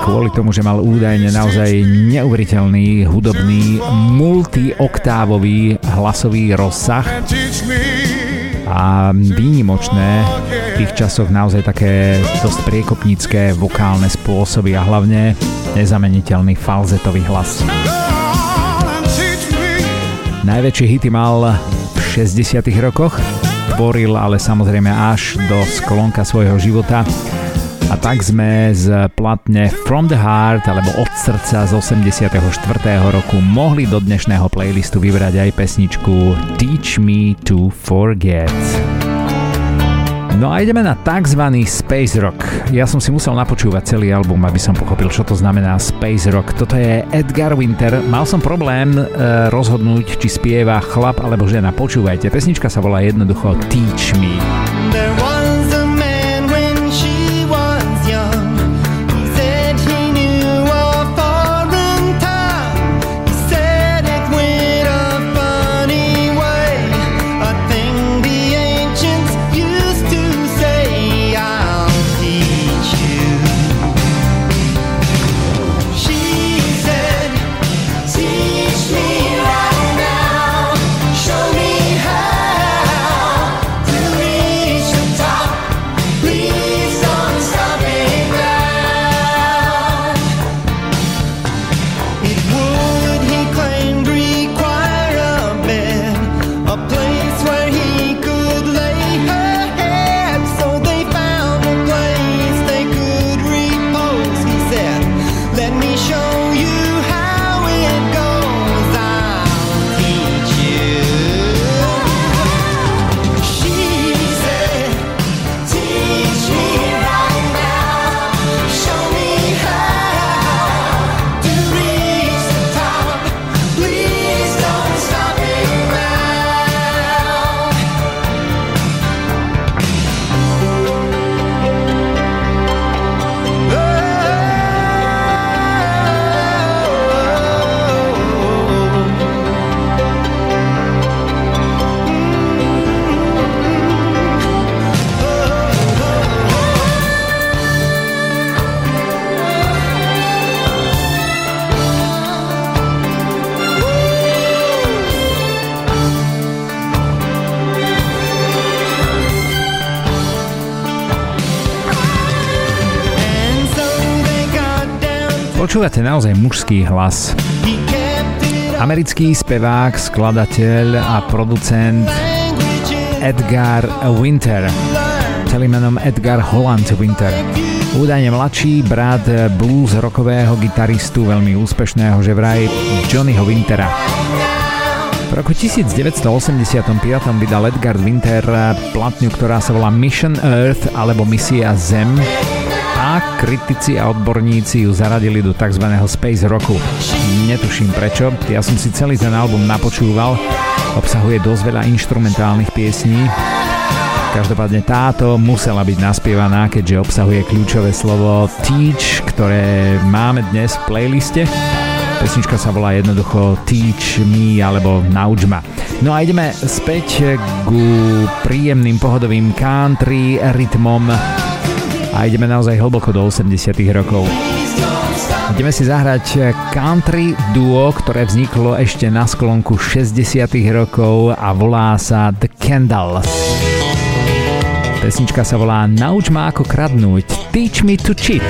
Speaker 1: kvôli tomu, že mal údajne naozaj neuveriteľný hudobný multioktávový hlasový rozsah a výnimočné v tých časoch naozaj také dosť priekopnícke vokálne spôsoby a hlavne nezameniteľný falzetový hlas. Najväčšie hity mal v 60 rokoch, tvoril ale samozrejme až do sklonka svojho života a tak sme z platne From the Heart alebo Od srdca z 84. roku mohli do dnešného playlistu vybrať aj pesničku Teach Me to Forget. No a ideme na tzv. Space Rock. Ja som si musel napočúvať celý album, aby som pochopil, čo to znamená Space Rock. Toto je Edgar Winter. Mal som problém e, rozhodnúť, či spieva chlap alebo žena. Počúvajte, pesnička sa volá jednoducho Teach Me. There Počúvate naozaj mužský hlas. Americký spevák, skladateľ a producent Edgar Winter, celým menom Edgar Holland Winter. Údajne mladší brat blues rockového gitaristu, veľmi úspešného, že vraj Johnnyho Wintera. V roku 1985 vydal Edgar Winter platňu, ktorá sa volá Mission Earth alebo Misia Zem kritici a odborníci ju zaradili do tzv. space rocku. Netuším prečo, ja som si celý ten album napočúval, obsahuje dosť veľa instrumentálnych piesní, Každopádne táto musela byť naspievaná, keďže obsahuje kľúčové slovo Teach, ktoré máme dnes v playliste. Pesnička sa volá jednoducho Teach Me alebo Nauč ma. No a ideme späť ku príjemným pohodovým country rytmom a ideme naozaj hlboko do 80 rokov. Ideme si zahrať country duo, ktoré vzniklo ešte na sklonku 60 rokov a volá sa The Kendall. Pesnička sa volá Nauč ma ako kradnúť, Teach me to cheat.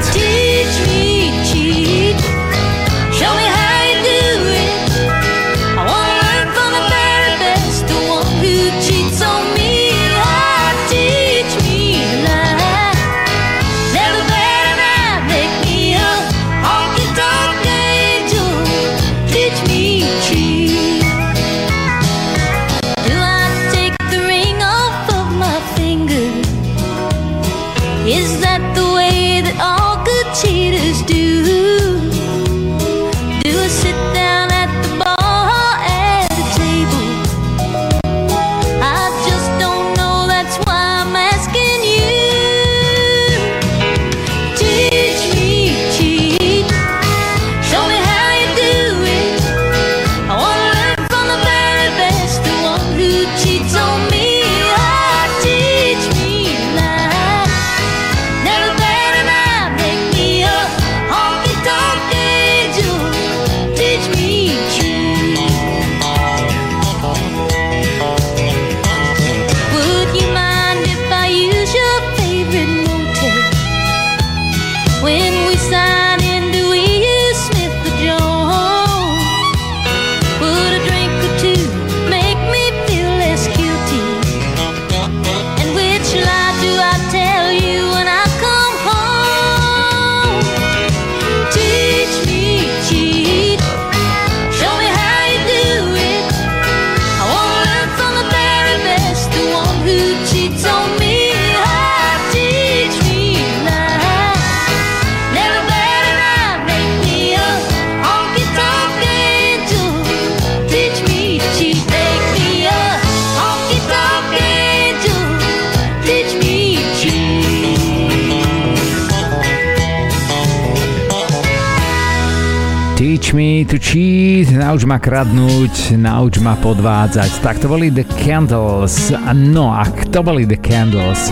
Speaker 1: Teach me to cheat, nauč ma kradnúť, nauč ma podvádzať. Tak to boli The Candles. No a kto boli The Candles?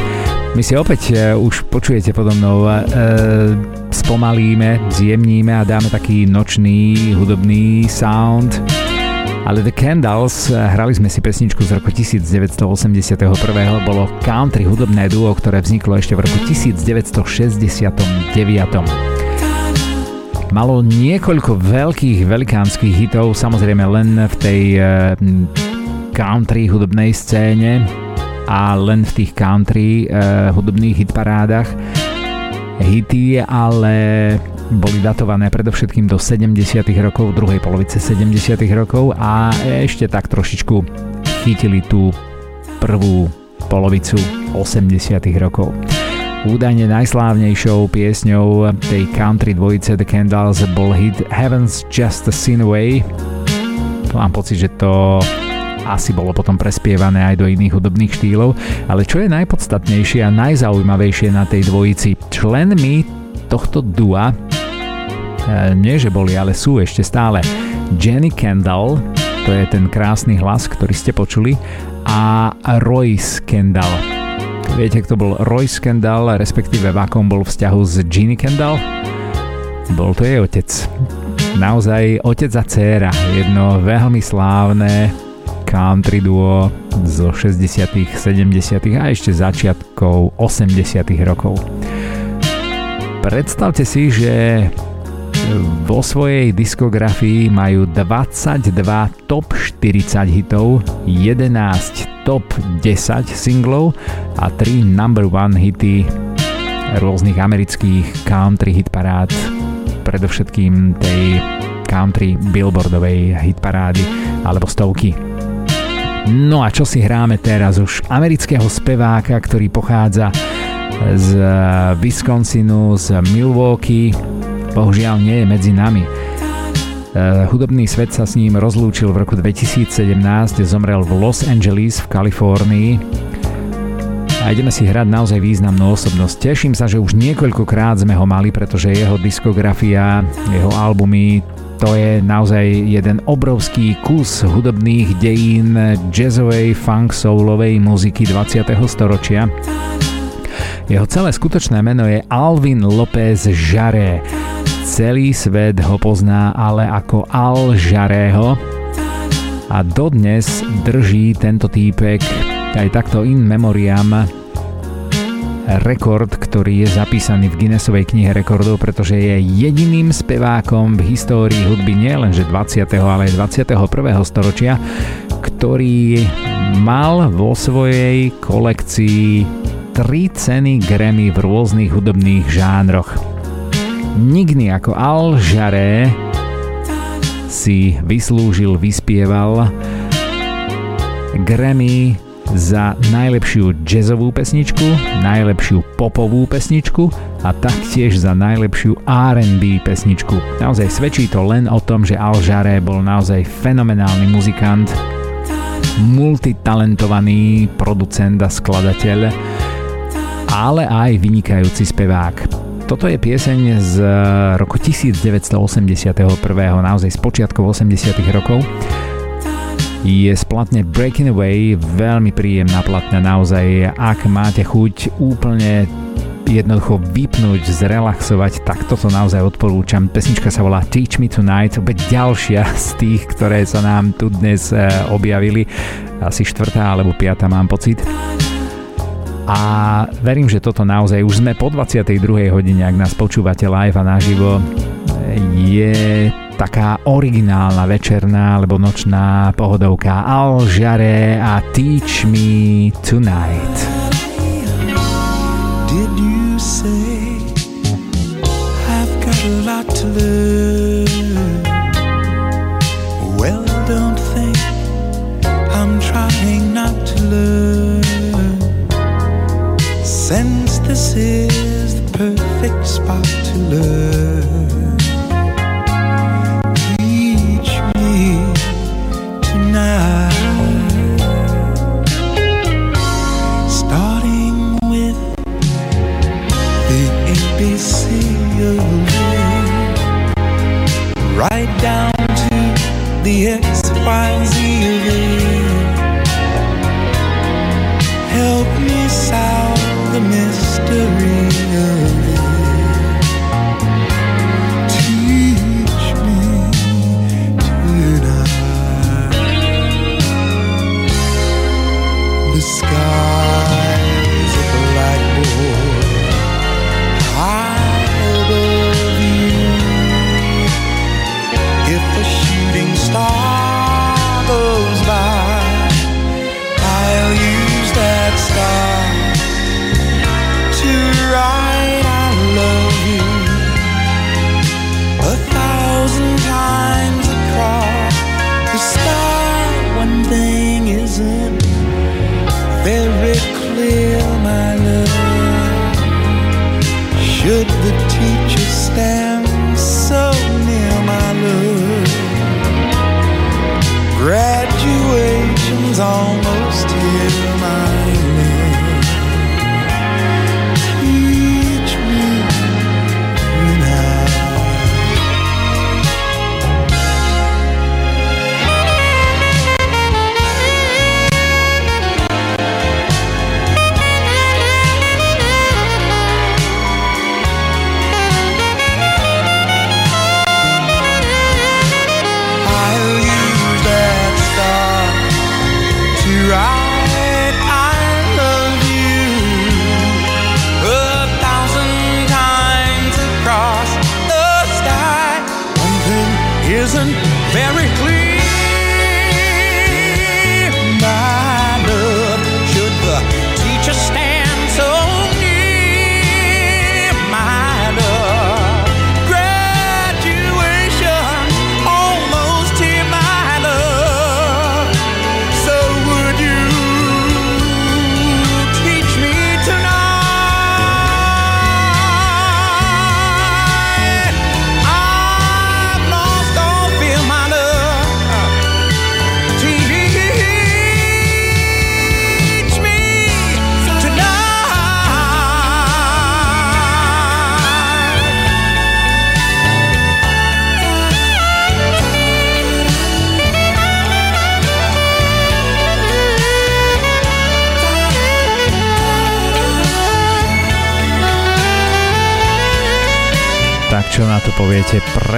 Speaker 1: My si opäť uh, už počujete podo mnou, uh, spomalíme, zjemníme a dáme taký nočný hudobný sound. Ale The Candles, hrali sme si pesničku z roku 1981. Bolo country hudobné duo, ktoré vzniklo ešte v roku 1969 malo niekoľko veľkých velikánskych hitov, samozrejme len v tej uh, country hudobnej scéne a len v tých country uh, hudobných hitparádach. Hity ale boli datované predovšetkým do 70. rokov, druhej polovice 70. rokov a ešte tak trošičku chytili tú prvú polovicu 80. rokov. Údajne najslávnejšou piesňou tej country dvojice The Candles bol hit Heaven's Just a Sin Away. Mám pocit, že to asi bolo potom prespievané aj do iných hudobných štýlov, ale čo je najpodstatnejšie a najzaujímavejšie na tej dvojici, členmi tohto dua, e, nie že boli, ale sú ešte stále Jenny Kendall, to je ten krásny hlas, ktorý ste počuli, a Royce Kendall. Viete, kto bol Royce Kendall, respektíve v akom bol vzťahu s Ginny Kendall? Bol to jej otec. Naozaj otec a dcéra. Jedno veľmi slávne country duo zo 60 70 a ešte začiatkov 80 rokov. Predstavte si, že vo svojej diskografii majú 22 top 40 hitov, 11 top 10 singlov a 3 number one hity rôznych amerických country hitparád, predovšetkým tej country billboardovej hitparády alebo stovky. No a čo si hráme teraz už? Amerického speváka, ktorý pochádza z Wisconsinu, z Milwaukee, bohužiaľ nie je medzi nami Eh, hudobný svet sa s ním rozlúčil v roku 2017, zomrel v Los Angeles v Kalifornii a ideme si hrať naozaj významnú osobnosť. Teším sa, že už niekoľkokrát sme ho mali, pretože jeho diskografia, jeho albumy, to je naozaj jeden obrovský kus hudobných dejín jazzovej, funk, soulovej muziky 20. storočia. Jeho celé skutočné meno je Alvin López Jaré Celý svet ho pozná ale ako Al Jarého a dodnes drží tento týpek aj takto in memoriam rekord, ktorý je zapísaný v Guinnessovej knihe rekordov, pretože je jediným spevákom v histórii hudby nielenže 20. ale aj 21. storočia, ktorý mal vo svojej kolekcii tri ceny Grammy v rôznych hudobných žánroch. Nikdy ako Al Jaré si vyslúžil, vyspieval Grammy za najlepšiu jazzovú pesničku, najlepšiu popovú pesničku a taktiež za najlepšiu R&B pesničku. Naozaj svedčí to len o tom, že Al Jaré bol naozaj fenomenálny muzikant, multitalentovaný producent a skladateľ, ale aj vynikajúci spevák. Toto je pieseň z eh, roku 1981, naozaj z počiatkov 80 rokov. Je splatne Breaking Away, veľmi príjemná platňa, naozaj, ak máte chuť úplne jednoducho vypnúť, zrelaxovať, tak toto naozaj odporúčam. Pesnička sa volá Teach Me Tonight, opäť ďalšia z tých, ktoré sa nám tu dnes eh, objavili, asi štvrtá alebo piatá mám pocit a verím, že toto naozaj už sme po 22. hodine, ak nás počúvate live a naživo, je taká originálna večerná alebo nočná pohodovka Al Jare a Teach Me Tonight. Did you say I've got a lot to learn?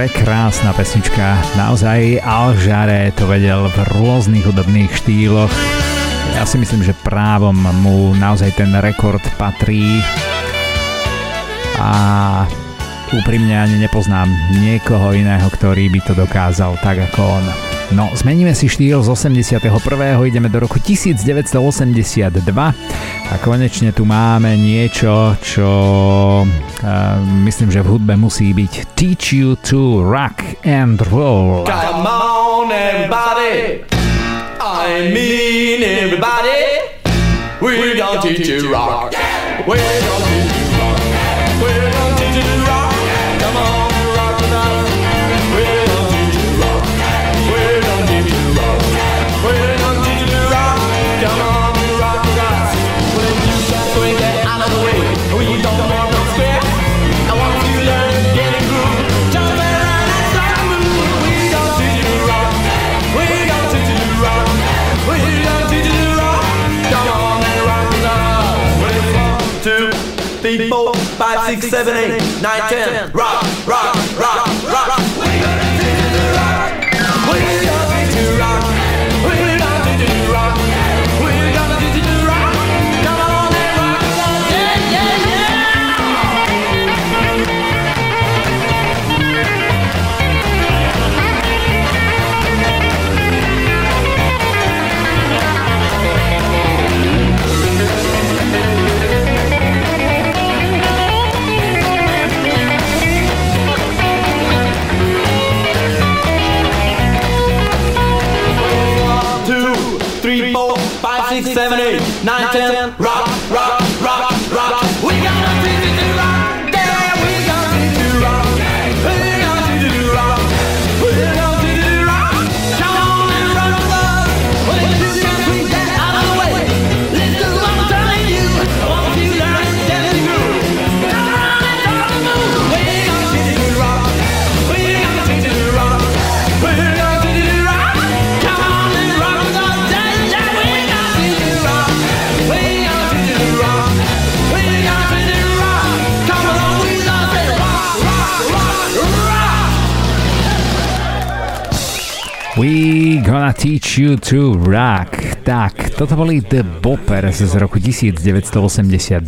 Speaker 3: Prekrásna pesnička. Naozaj Al Jarre to vedel v rôznych hudobných štýloch. Ja si myslím, že právom mu naozaj ten rekord patrí. A úprimne ani nepoznám niekoho iného, ktorý by to dokázal tak ako on. No, zmeníme si štýl z 81. ideme do roku 1982 a konečne tu máme niečo, čo uh, myslím, že v hudbe musí byť Teach You to Rock and Roll. Come on everybody, I mean everybody, we're gonna teach you rock, we're gonna teach you seven, eight, nine, ten. Rock, rock. Nine, ten,
Speaker 1: gonna teach you to rock. Tak, toto boli The Boppers z roku 1982.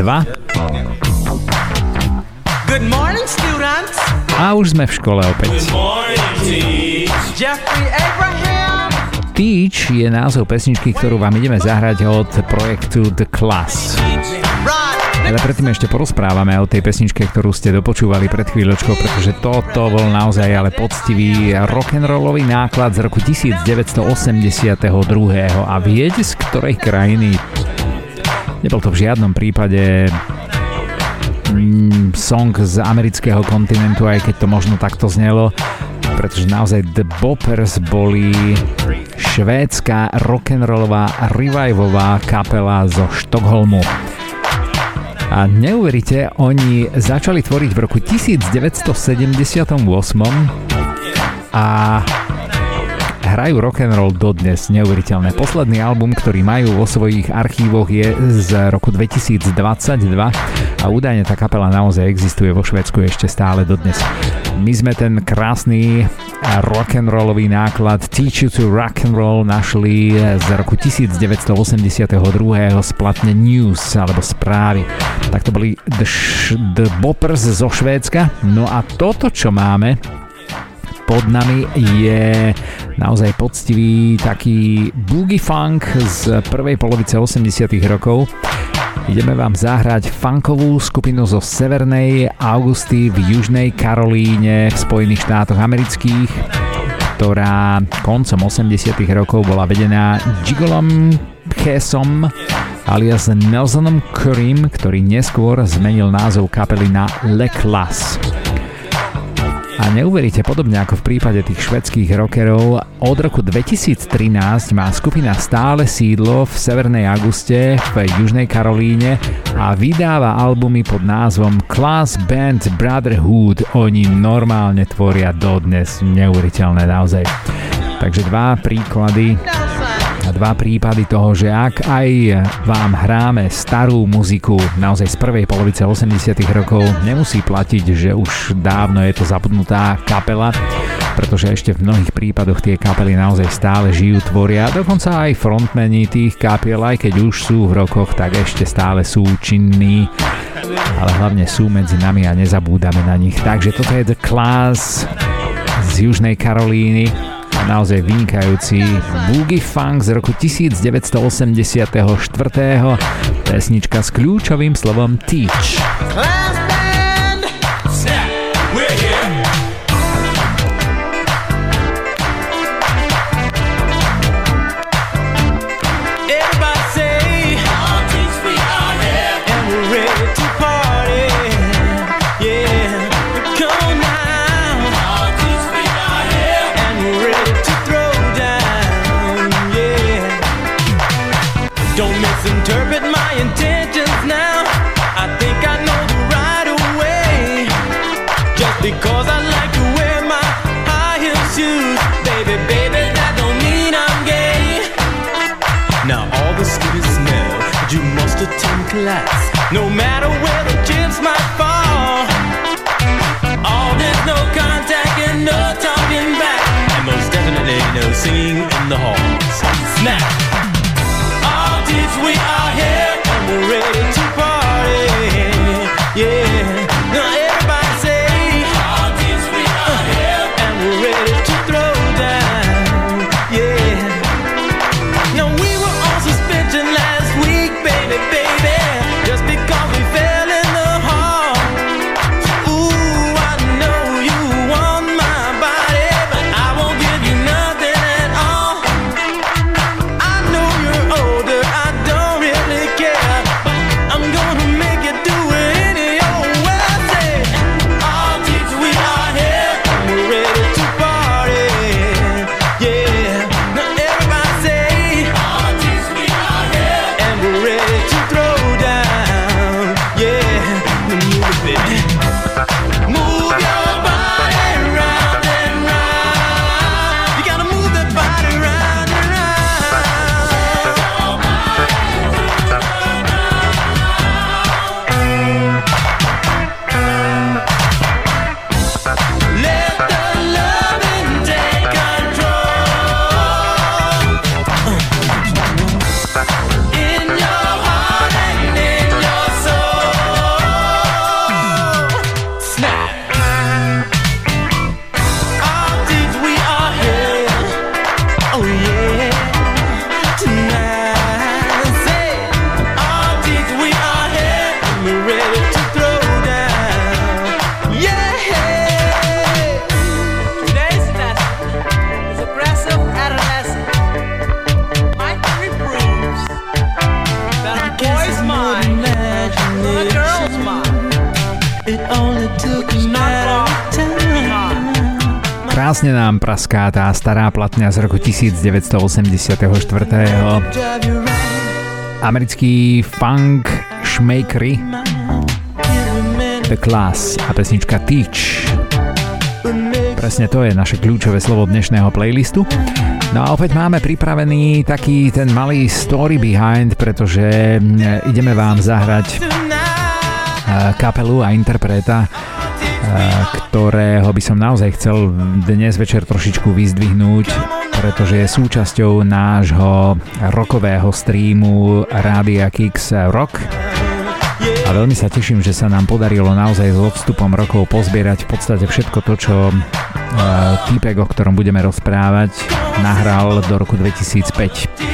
Speaker 1: Good morning, students. A už sme v škole opäť. Good morning, Jeffrey Abraham. Teach je názov pesničky, ktorú vám ideme zahrať od projektu The Class. Ale predtým ešte porozprávame o tej pesničke, ktorú ste dopočúvali pred chvíľočkou, pretože toto bol naozaj ale poctivý rock'n'rollový náklad z roku 1982. A viete z ktorej krajiny? Nebol to v žiadnom prípade mm, song z amerického kontinentu, aj keď to možno takto znelo, pretože naozaj The Boppers boli švédska rock'n'rollová revivová kapela zo Štokholmu. A neuveríte, oni začali tvoriť v roku 1978 a hrajú rock and roll dodnes, neuveriteľné. Posledný album, ktorý majú vo svojich archívoch je z roku 2022 a údajne tá kapela naozaj existuje vo Švedsku ešte stále dodnes. My sme ten krásny rock and rollový náklad Teach You to Rock and Roll našli z roku 1982 splatne News alebo správy. Tak to boli The, Sh- The Boppers zo Švédska. No a toto, čo máme, pod nami je naozaj poctivý taký boogie funk z prvej polovice 80 rokov. Ideme vám zahrať funkovú skupinu zo Severnej Augusty v Južnej Karolíne v Spojených štátoch amerických, ktorá koncom 80 rokov bola vedená Gigolom Chesom alias Nelsonom Currym, ktorý neskôr zmenil názov kapely na Le Class. A neuveríte, podobne ako v prípade tých švedských rockerov, od roku 2013 má skupina stále sídlo v Severnej Auguste v Južnej Karolíne a vydáva albumy pod názvom Class Band Brotherhood. Oni normálne tvoria dodnes neuveriteľné naozaj. Takže dva príklady dva prípady toho, že ak aj vám hráme starú muziku naozaj z prvej polovice 80 rokov, nemusí platiť, že už dávno je to zabudnutá kapela, pretože ešte v mnohých prípadoch tie kapely naozaj stále žijú, tvoria, dokonca aj frontmeni tých kapiel, aj keď už sú v rokoch, tak ešte stále sú činní. Ale hlavne sú medzi nami a nezabúdame na nich. Takže toto je The Class z Južnej Karolíny naozaj vynikajúci boogie funk z roku 1984. Pesnička s kľúčovým slovom Teach. Class, no matter where the chips might fall. Oh, there's no contact and no talking back, and most definitely no singing in the halls. Snap! All dudes, we are here and we're ready praská tá stará platňa z roku 1984. Americký funk šmejkry The Class a pesnička Teach. Presne to je naše kľúčové slovo dnešného playlistu. No a opäť máme pripravený taký ten malý story behind, pretože mm, ideme vám zahrať eh, kapelu a interpreta, ktorého by som naozaj chcel dnes večer trošičku vyzdvihnúť, pretože je súčasťou nášho rokového streamu Rádia Kix Rock. A veľmi sa teším, že sa nám podarilo naozaj s odstupom rokov pozbierať v podstate všetko to, čo týpek, o ktorom budeme rozprávať, nahral do roku 2005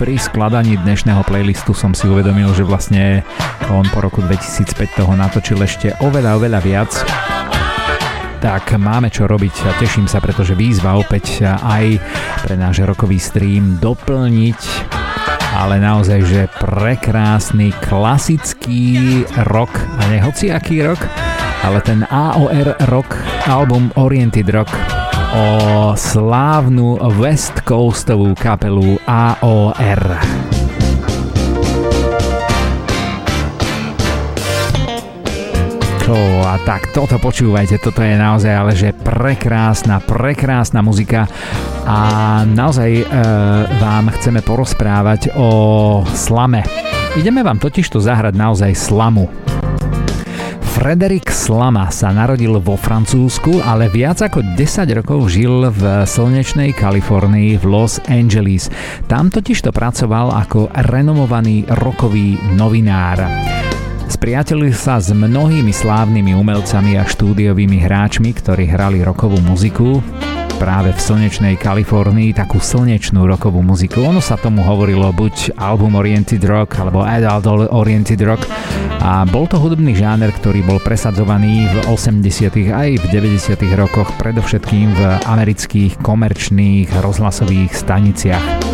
Speaker 1: pri skladaní dnešného playlistu som si uvedomil, že vlastne on po roku 2005 toho natočil ešte oveľa, oveľa viac. Tak máme čo robiť a teším sa, pretože výzva opäť aj pre náš rokový stream doplniť ale naozaj, že prekrásny klasický rock a ne hociaký rock, ale ten AOR rock, album Oriented Rock o slávnu West Coastovú kapelu AOR. Čo, a tak toto počúvajte, toto je naozaj ale že prekrásna, prekrásna muzika a naozaj e, vám chceme porozprávať o slame. Ideme vám totižto zahrať naozaj slamu. Frederick Slama sa narodil vo Francúzsku, ale viac ako 10 rokov žil v slnečnej Kalifornii v Los Angeles. Tam totižto pracoval ako renomovaný rokový novinár. Spriatelil sa s mnohými slávnymi umelcami a štúdiovými hráčmi, ktorí hrali rokovú muziku práve v slnečnej Kalifornii takú slnečnú rokovú muziku. Ono sa tomu hovorilo buď album oriented rock alebo adult oriented rock a bol to hudobný žáner, ktorý bol presadzovaný v 80. aj v 90. rokoch predovšetkým v amerických komerčných rozhlasových staniciach.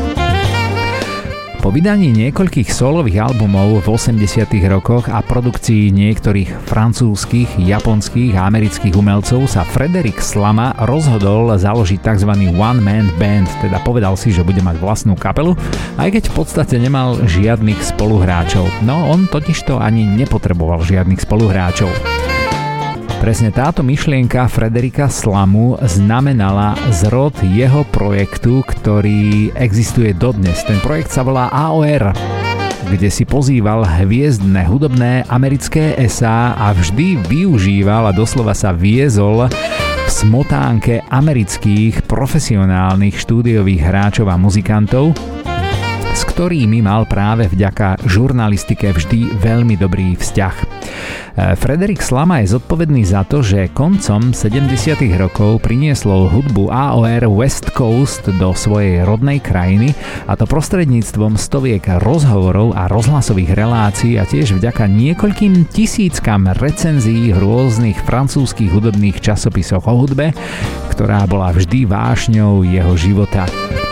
Speaker 1: Po vydaní niekoľkých solových albumov v 80 rokoch a produkcii niektorých francúzskych, japonských a amerických umelcov sa Frederick Slama rozhodol založiť tzv. One Man Band, teda povedal si, že bude mať vlastnú kapelu, aj keď v podstate nemal žiadnych spoluhráčov. No on totižto ani nepotreboval žiadnych spoluhráčov. Presne táto myšlienka Frederika Slamu znamenala zrod jeho projektu, ktorý existuje dodnes. Ten projekt sa volá AOR kde si pozýval hviezdne hudobné americké SA a vždy využíval a doslova sa viezol v smotánke amerických profesionálnych štúdiových hráčov a muzikantov, s ktorými mal práve vďaka žurnalistike vždy veľmi dobrý vzťah. Frederik Slama je zodpovedný za to, že koncom 70. rokov prinieslo hudbu AOR West Coast do svojej rodnej krajiny a to prostredníctvom stoviek rozhovorov a rozhlasových relácií a tiež vďaka niekoľkým tisíckam recenzií v rôznych francúzskych hudobných časopisoch o hudbe, ktorá bola vždy vášňou jeho života.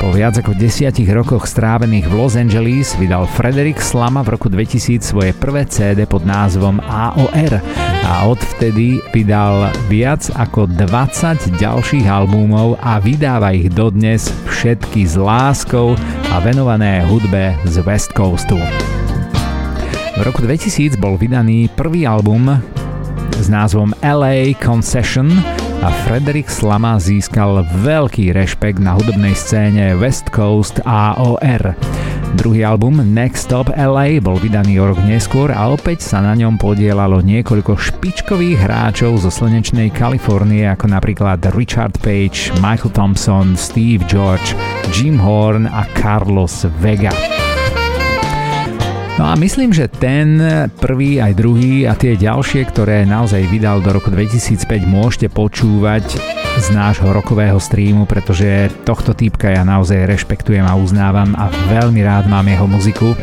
Speaker 1: Po viac ako desiatich rokoch strávených v Los Angeles vydal Frederick Slama v roku 2000 svoje prvé CD pod názvom AOR a odvtedy vydal viac ako 20 ďalších albumov a vydáva ich dodnes všetky s láskou a venované hudbe z West Coastu. V roku 2000 bol vydaný prvý album s názvom LA Concession a Frederick Slama získal veľký rešpekt na hudobnej scéne West Coast AOR. Druhý album Next Stop LA bol vydaný o rok neskôr a opäť sa na ňom podielalo niekoľko špičkových hráčov zo slnečnej Kalifornie ako napríklad Richard Page, Michael Thompson, Steve George, Jim Horn a Carlos Vega. No a myslím, že ten prvý aj druhý a tie ďalšie, ktoré naozaj vydal do roku 2005, môžete počúvať z nášho rokového streamu, pretože tohto týpka ja naozaj rešpektujem a uznávam a veľmi rád mám jeho muziku.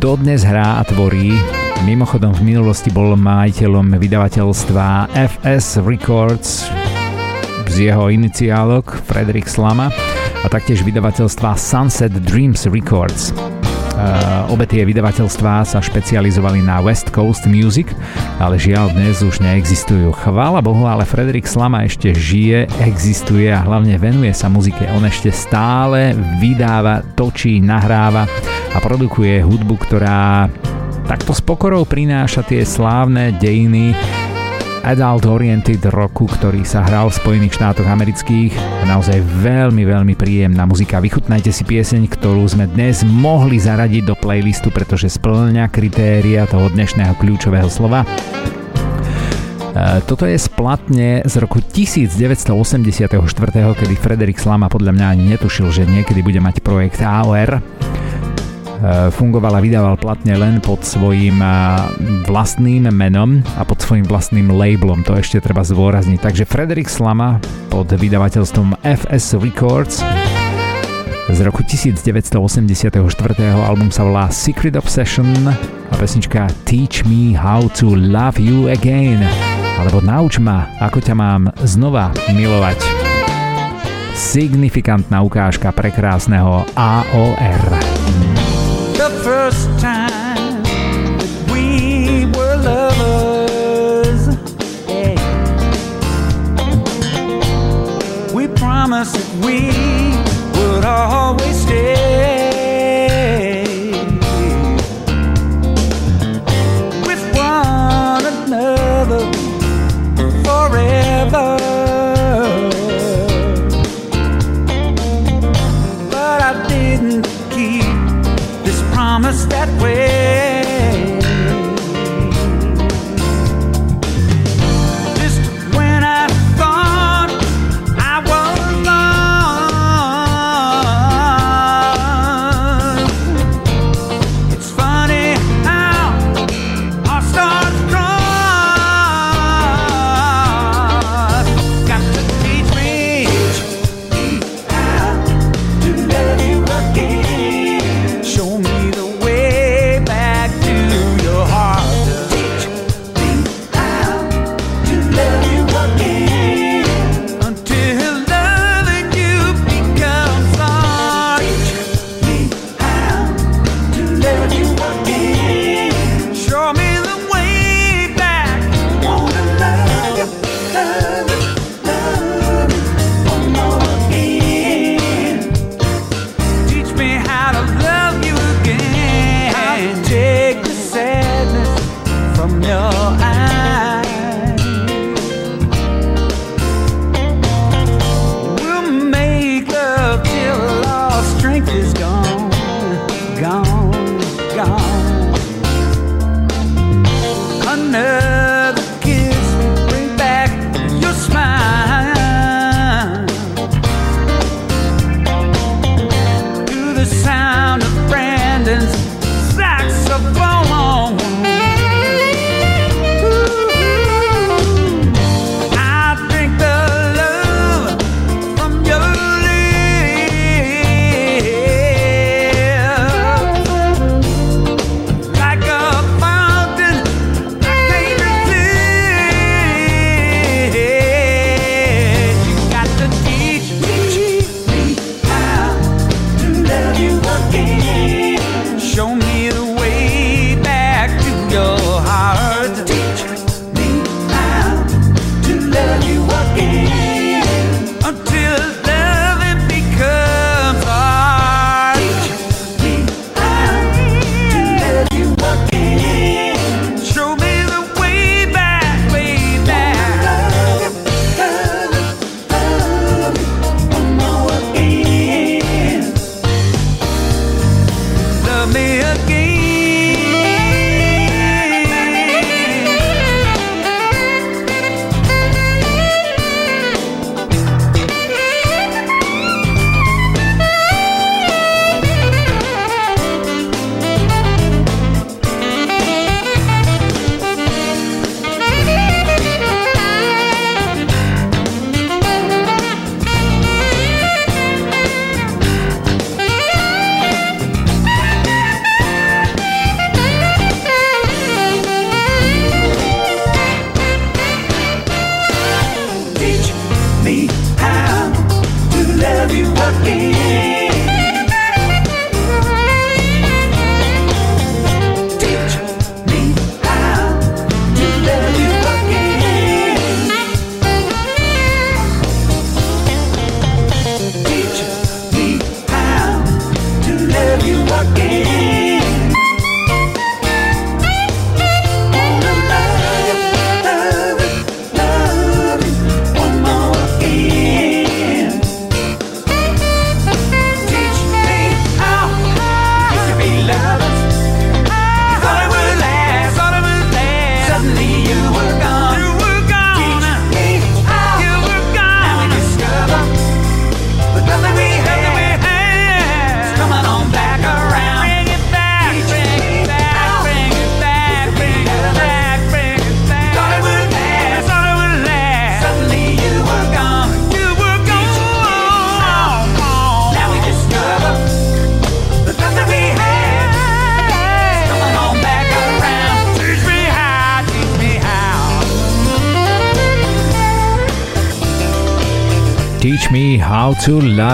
Speaker 1: Dodnes hrá a tvorí, mimochodom v minulosti bol majiteľom vydavateľstva FS Records z jeho iniciálok Frederick Slama a taktiež vydavateľstva Sunset Dreams Records. Obe tie vydavateľstvá sa špecializovali na West Coast Music, ale žiaľ dnes už neexistujú. Chvála Bohu, ale Frederik Slama ešte žije, existuje a hlavne venuje sa muzike. On ešte stále vydáva, točí, nahráva a produkuje hudbu, ktorá takto s pokorou prináša tie slávne dejiny adult-oriented roku, ktorý sa hral v Spojených štátoch amerických. Naozaj veľmi, veľmi príjemná muzika. Vychutnajte si pieseň, ktorú sme dnes mohli zaradiť do playlistu, pretože splňa kritéria toho dnešného kľúčového slova. E, toto je splatne z roku 1984, kedy Frederik Slama podľa mňa ani netušil, že niekedy bude mať projekt AOR fungoval a vydával platne len pod svojím eh, vlastným menom a pod svojím vlastným labelom, to ešte treba zdôrazniť. Takže Frederick Slama pod vydavateľstvom FS Records z roku 1984. album sa volá Secret Obsession a pesnička Teach Me How to Love You Again alebo Nauč ma, ako ťa mám znova milovať. Signifikantná ukážka prekrásneho AOR. Promised that we would always stay.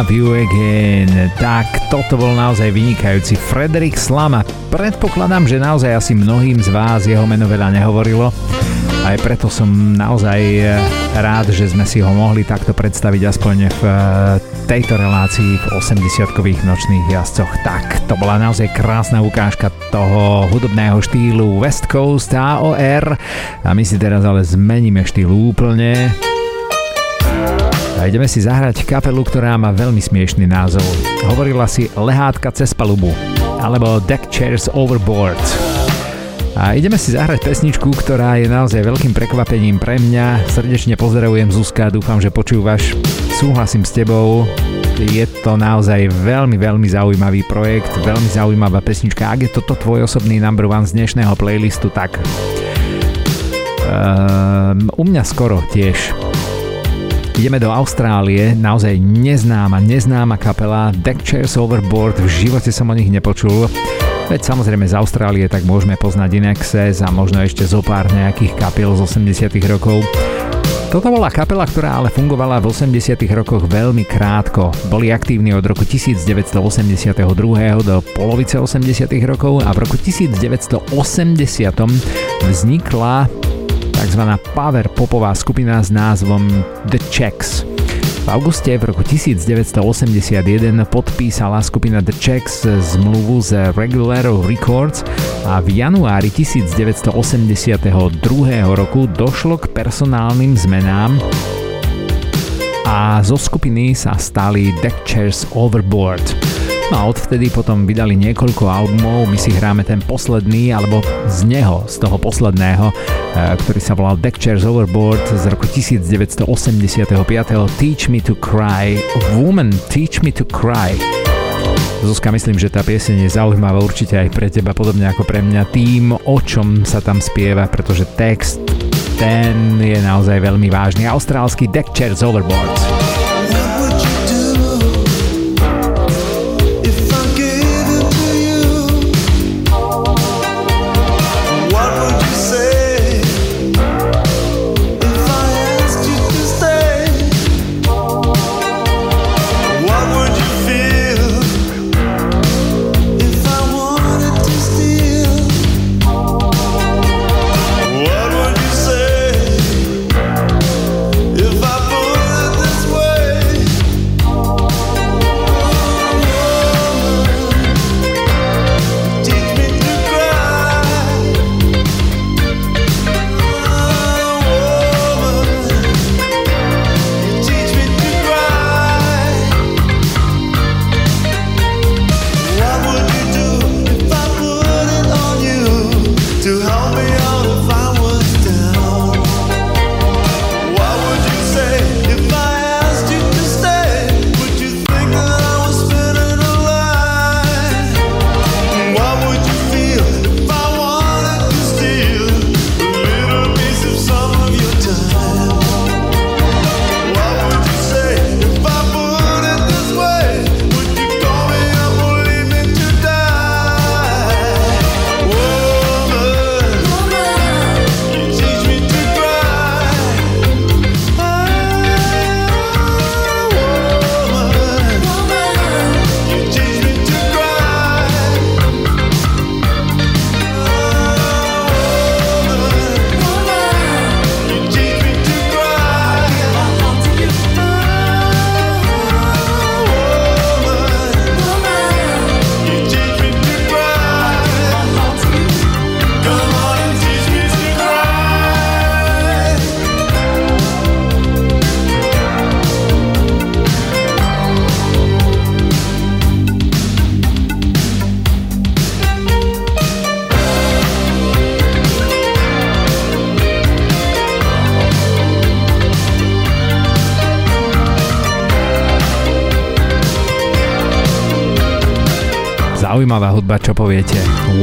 Speaker 1: Love You Again. Tak toto bol naozaj vynikajúci Frederick Slama. Predpokladám, že naozaj asi mnohým z vás jeho meno veľa nehovorilo. Aj preto som naozaj eh, rád, že sme si ho mohli takto predstaviť aspoň v eh, tejto relácii v 80-kových nočných jazdcoch. Tak, to bola naozaj krásna ukážka toho hudobného štýlu West Coast AOR a my si teraz ale zmeníme štýl úplne a ideme si zahrať kapelu, ktorá má veľmi smiešný názov. Hovorila si Lehátka cez palubu alebo Deck Chairs Overboard. A ideme si zahrať pesničku, ktorá je naozaj veľkým prekvapením pre mňa. Srdečne pozdravujem Zuzka, dúfam, že počúvaš. Súhlasím s tebou, je to naozaj veľmi, veľmi zaujímavý projekt, veľmi zaujímavá pesnička. Ak je toto tvoj osobný number one z dnešného playlistu, tak um, u mňa skoro tiež. Ideme do Austrálie, naozaj neznáma, neznáma kapela Deck Chairs Overboard, v živote som o nich nepočul. Veď samozrejme z Austrálie tak môžeme poznať Inexes a možno ešte zo pár nejakých kapiel z 80 rokov. Toto bola kapela, ktorá ale fungovala v 80 rokoch veľmi krátko. Boli aktívni od roku 1982 do polovice 80 rokov a v roku 1980 vznikla tzv. power popová skupina s názvom The Checks. V auguste v roku 1981 podpísala skupina The Checks zmluvu z Regular Records a v januári 1982 roku došlo k personálnym zmenám a zo skupiny sa stali Deck Chairs Overboard. No a odvtedy potom vydali niekoľko albumov, my si hráme ten posledný, alebo z neho, z toho posledného, eh, ktorý sa volal Deck Chairs Overboard z roku 1985. Teach Me to Cry, Woman Teach Me to Cry. Zuzka, myslím, že tá pieseň je zaujímavá určite aj pre teba, podobne ako pre mňa, tým, o čom sa tam spieva, pretože text ten je naozaj veľmi vážny. Austrálsky Deck Chairs Overboard.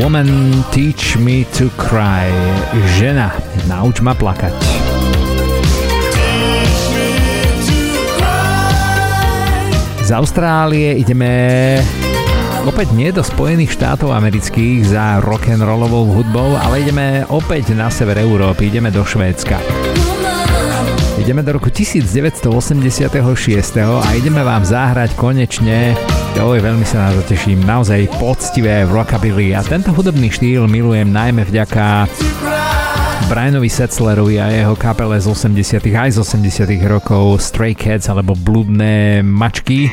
Speaker 1: Woman teach me to cry. Žena, nauč ma plakať. Z Austrálie ideme opäť nie do Spojených štátov amerických za rock'n'rollovou hudbou, ale ideme opäť na sever Európy, ideme do Švédska. Ideme do roku 1986 a ideme vám zahrať konečne Oj, veľmi sa na to teším, naozaj poctivé rockabilly a tento hudobný štýl milujem najmä vďaka Brianovi Setzlerovi a jeho kapele z 80 aj z 80 rokov Stray Cats alebo Bludné mačky.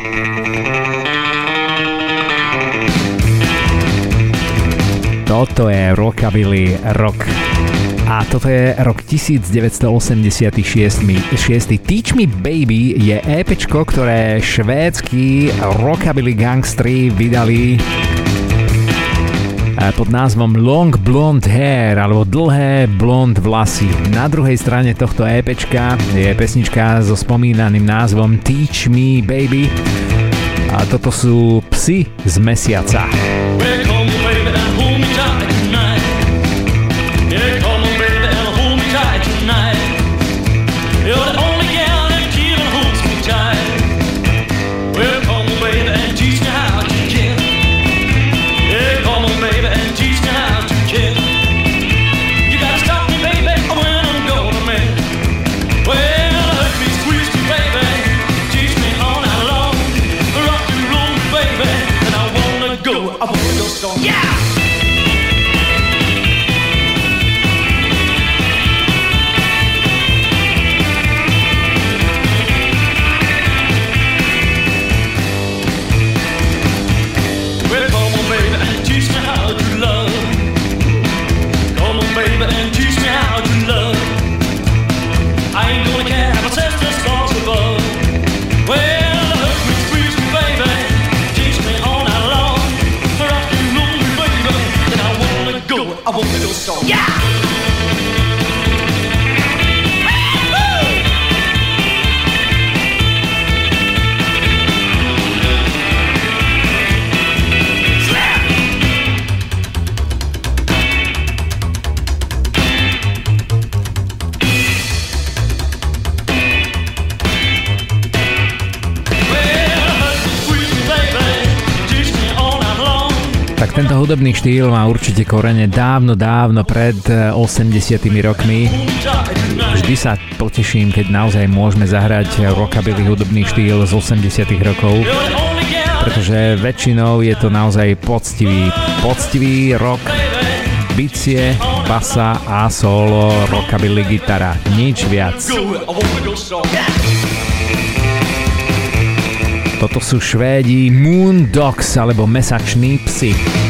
Speaker 1: Toto je rockabilly rock. A toto je rok 1986. 6. Teach Me Baby je EP, ktoré švédsky rockabilly gangstri vydali eh, pod názvom Long Blonde Hair alebo dlhé blond vlasy. Na druhej strane tohto EP je pesnička so spomínaným názvom Teach Me Baby a toto sú psy z mesiaca. Yeah! Hudobný štýl má určite korene dávno, dávno pred 80 eh, rokmi. Vždy sa poteším, keď naozaj môžeme zahrať rockabilly hudobný štýl z 80 rokov, pretože väčšinou je to naozaj poctivý, poctivý rock, bicie, basa a solo, rockabilly gitara, nič viac. Toto sú Švédi Moon Dogs alebo mesační psy.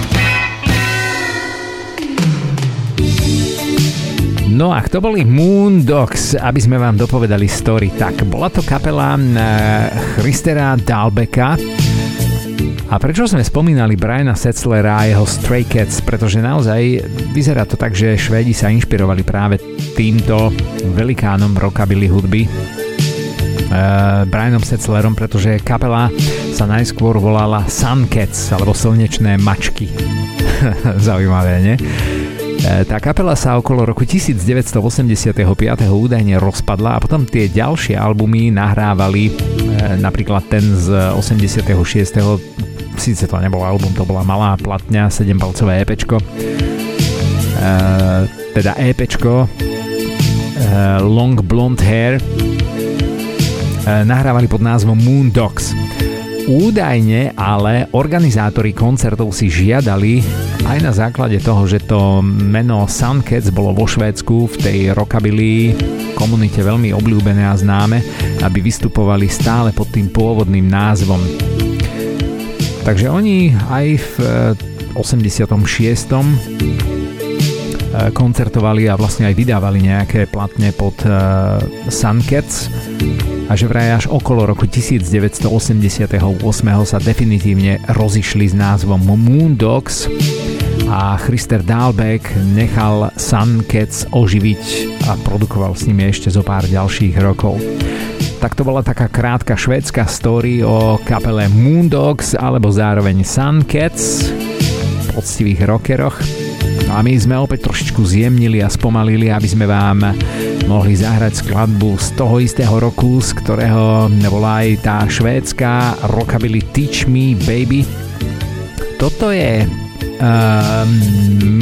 Speaker 1: No a kto boli Moon Dogs, aby sme vám dopovedali story, tak bola to kapela uh, Christera Dalbeka, a prečo sme spomínali Briana Setzlera a jeho Stray Cats? Pretože naozaj vyzerá to tak, že Švédi sa inšpirovali práve týmto velikánom rockabilly hudby. Uh, Brianom Setzlerom, pretože kapela sa najskôr volala Sun Cats, alebo slnečné mačky. Zaujímavé, nie? E, tá kapela sa okolo roku 1985. údajne rozpadla a potom tie ďalšie albumy nahrávali, e, napríklad ten z 86. Síce to nebol album, to bola malá platňa, 7-palcové EPčko. E, teda EPčko Long Blonde Hair nahrávali pod názvom Moon Dogs. Údajne ale organizátori koncertov si žiadali aj na základe toho, že to meno Suncats bolo vo Švédsku v tej rockabilly komunite veľmi obľúbené a známe, aby vystupovali stále pod tým pôvodným názvom. Takže oni aj v 86 eh, eh, koncertovali a vlastne aj vydávali nejaké platne pod uh, Suncats a že vraj až okolo roku 1988 sa definitívne rozišli s názvom Moon Dogs a Christer Dahlbeck nechal Sun Cats oživiť a produkoval s nimi ešte zo pár ďalších rokov. Tak to bola taká krátka švédska story o kapele Moon Dogs alebo zároveň Sun Cats, poctivých rockeroch. A my sme opäť trošičku zjemnili a spomalili, aby sme vám mohli zahrať skladbu z toho istého roku, z ktorého bola aj tá švédska rockabilly Teach Me Baby. Toto je, uh,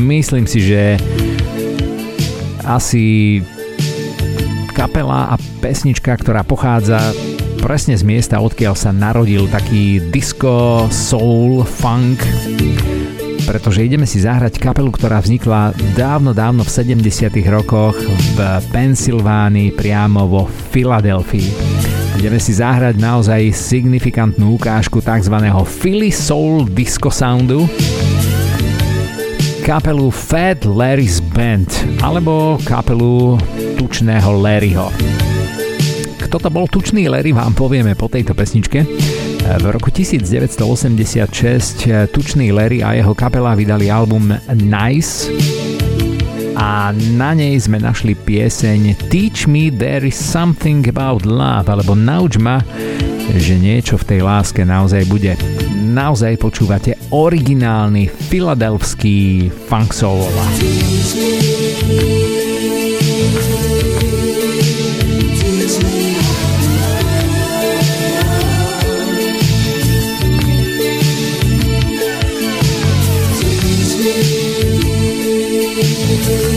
Speaker 1: myslím si, že asi
Speaker 4: kapela a pesnička, ktorá pochádza presne z miesta, odkiaľ sa narodil taký disco, soul, funk pretože ideme si zahrať kapelu, ktorá vznikla dávno, dávno v 70 rokoch v Pensylvánii, priamo vo Filadelfii. Ideme si zahrať naozaj signifikantnú ukážku tzv. Philly Soul Disco Soundu, kapelu Fat Larry's Band alebo kapelu tučného Larryho. Kto to bol tučný Larry vám povieme po tejto pesničke. V roku 1986 tučný Larry a jeho kapela vydali album Nice a na nej sme našli pieseň Teach me there is something about love alebo Nauč ma, že niečo v tej láske naozaj bude naozaj počúvate originálny filadelfský funk soul. There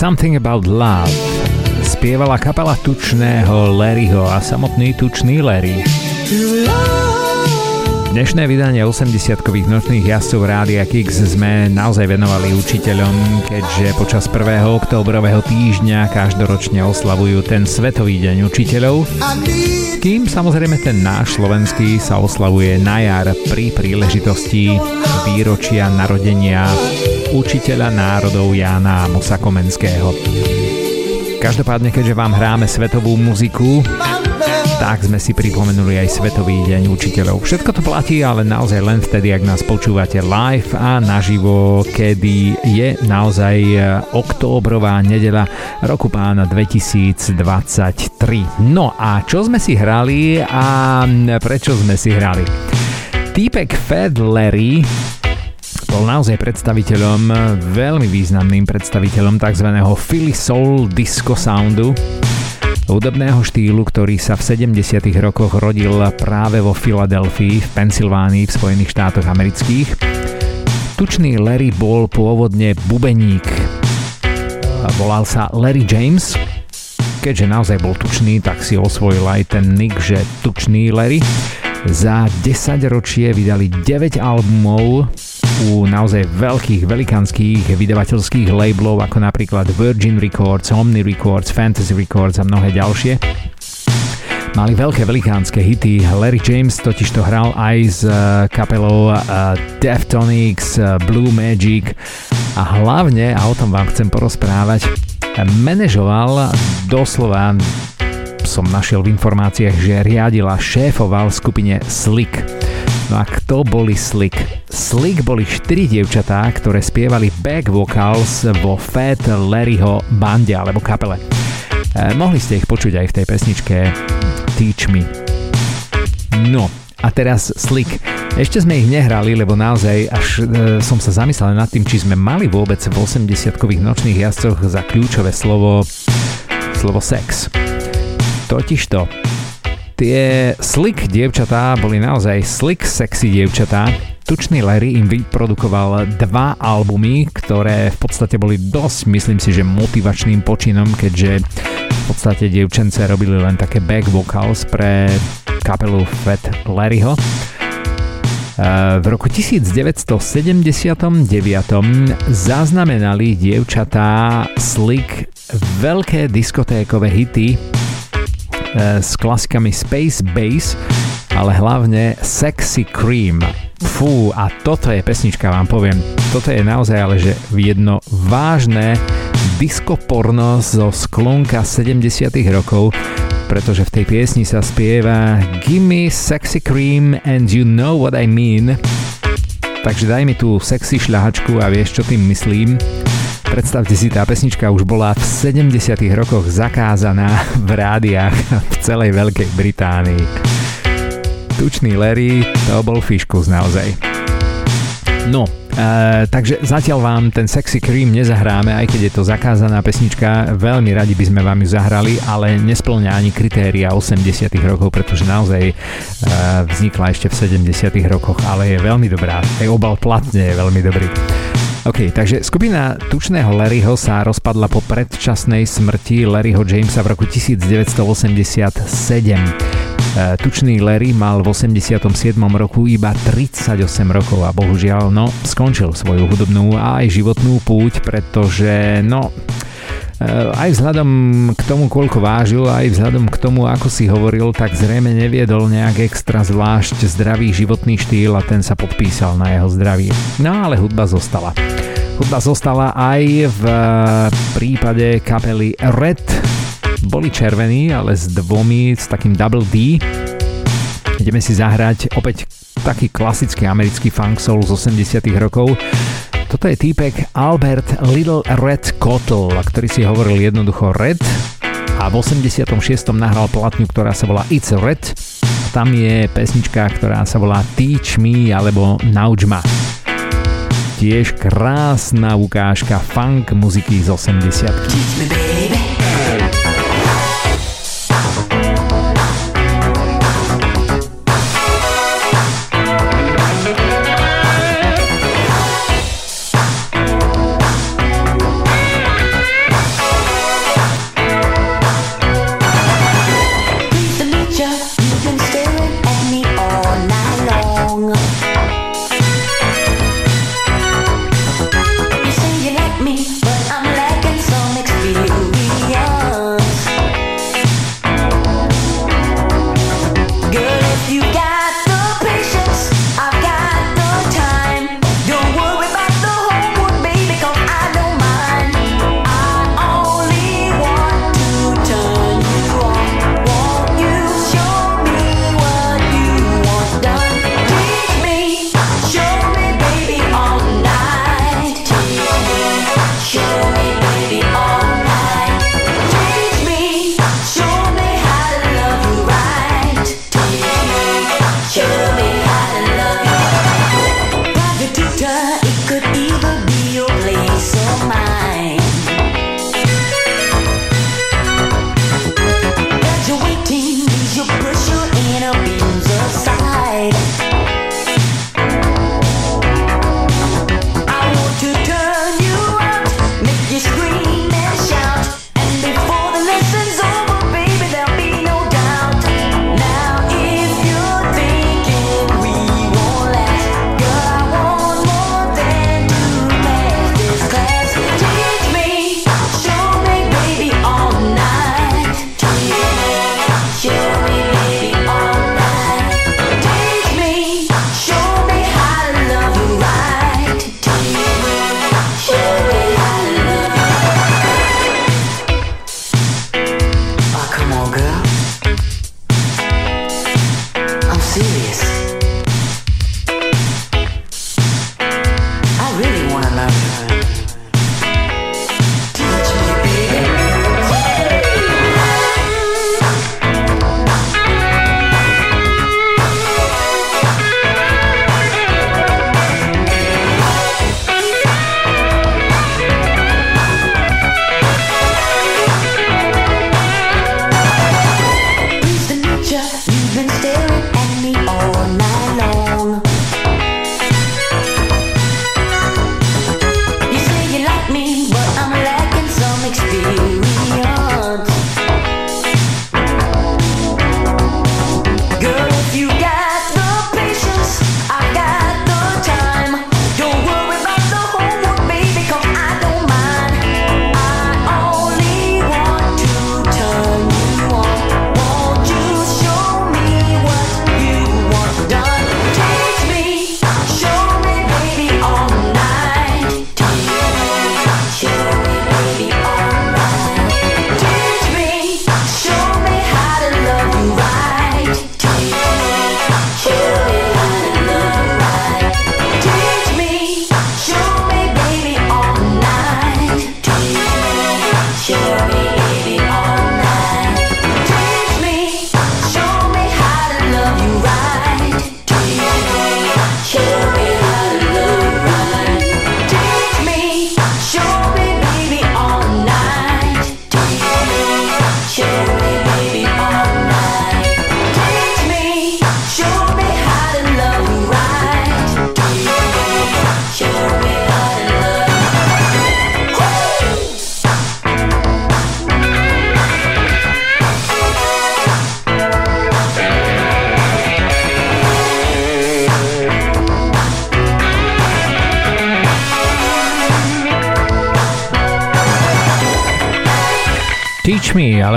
Speaker 4: something about love spievala kapela tučného Larryho a samotný tučný Larry.
Speaker 1: Dnešné vydanie 80-kových nočných jazdcov Rádia Kix sme naozaj venovali učiteľom, keďže počas 1. októbrového týždňa každoročne oslavujú ten Svetový deň učiteľov. Kým samozrejme ten náš slovenský sa oslavuje na jar pri príležitosti výročia narodenia učiteľa národov Jána Musa Komenského. Každopádne, keďže vám hráme svetovú muziku, tak sme si pripomenuli aj Svetový deň učiteľov. Všetko to platí, ale naozaj len vtedy, ak nás počúvate live a naživo, kedy je naozaj e, októbrová nedela roku pána 2023. No a čo sme si hrali a prečo sme si hrali? Týpek Fed Larry bol naozaj predstaviteľom, veľmi významným predstaviteľom tzv. Philly Soul Disco Soundu, hudobného štýlu, ktorý sa v 70. rokoch rodil práve vo Filadelfii v Pensylvánii v Spojených štátoch amerických. Tučný Larry bol pôvodne bubeník. Volal sa Larry James. Keďže naozaj bol tučný, tak si osvojil aj ten nick, že Tučný Larry. Za 10 ročie vydali 9 albumov, u naozaj veľkých, velikánskych vydavateľských labelov ako napríklad Virgin Records, Omni Records, Fantasy Records a mnohé ďalšie. Mali veľké velikánske hity. Larry James totiž to hral aj s eh, kapelou uh, Deftonix, uh, Blue Magic a hlavne, a o tom vám chcem porozprávať, manažoval doslova som našiel v informáciách, že riadila šéfoval skupine Slick. No a kto boli Slick? Slick boli štyri dievčatá, ktoré spievali back vocals vo Fat Larryho bande alebo kapele. E, mohli ste ich počuť aj v tej pesničke Teach Me. No, a teraz Slick. Ešte sme ich nehrali, lebo naozaj až e, som sa zamyslel nad tým, či sme mali vôbec v 80-kových nočných jazdcoch za kľúčové slovo slovo sex. Totižto, Tie slick dievčatá boli naozaj slick sexy dievčatá. Tučný Larry im vyprodukoval dva albumy, ktoré v podstate boli dosť, myslím si, že motivačným počinom, keďže v podstate dievčence robili len také back vocals pre kapelu Fat Larryho. V roku 1979 zaznamenali dievčatá Slick veľké diskotékové hity, E, s klasikami Space Bass, ale hlavne Sexy Cream. Fú, a toto je pesnička, vám poviem. Toto je naozaj ale, že jedno vážne disco porno zo sklonka 70 rokov, pretože v tej piesni sa spieva Gimme sexy cream and you know what I mean. Takže daj mi tú sexy šľahačku a vieš, čo tým myslím. Predstavte si, tá pesnička už bola v 70 rokoch zakázaná v rádiách v celej Veľkej Británii. Tučný Larry, to bol fiškus naozaj. No, E, takže zatiaľ vám ten Sexy Cream nezahráme, aj keď je to zakázaná pesnička, veľmi radi by sme vám ju zahrali, ale nesplňa ani kritéria 80 rokov, pretože naozaj e, vznikla ešte v 70 rokoch, ale je veľmi dobrá. Aj obal platne je veľmi dobrý. OK, takže skupina tučného Larryho sa rozpadla po predčasnej smrti Larryho Jamesa v roku 1987. E, tučný Larry mal v 87. roku iba 38 rokov a bohužiaľ no, skončil svoju hudobnú a aj životnú púť, pretože no, aj vzhľadom k tomu, koľko vážil, aj vzhľadom k tomu, ako si hovoril, tak zrejme neviedol nejak extra zvlášť zdravý životný štýl a ten sa podpísal na jeho zdraví. No ale hudba zostala. Hudba zostala aj v eh, prípade kapely Red. Boli červení, ale s dvomi, s takým double D. Ideme si zahrať opäť taký klasický americký funk soul z 80 rokov. Toto je týpek Albert Little Red Cottle, ktorý si hovoril jednoducho Red a v 86. nahral platňu, ktorá sa volá It's Red. Tam je pesnička, ktorá sa volá Teach Me alebo Nauč ma. Tiež krásna ukážka funk muziky z 80. Teach me, baby.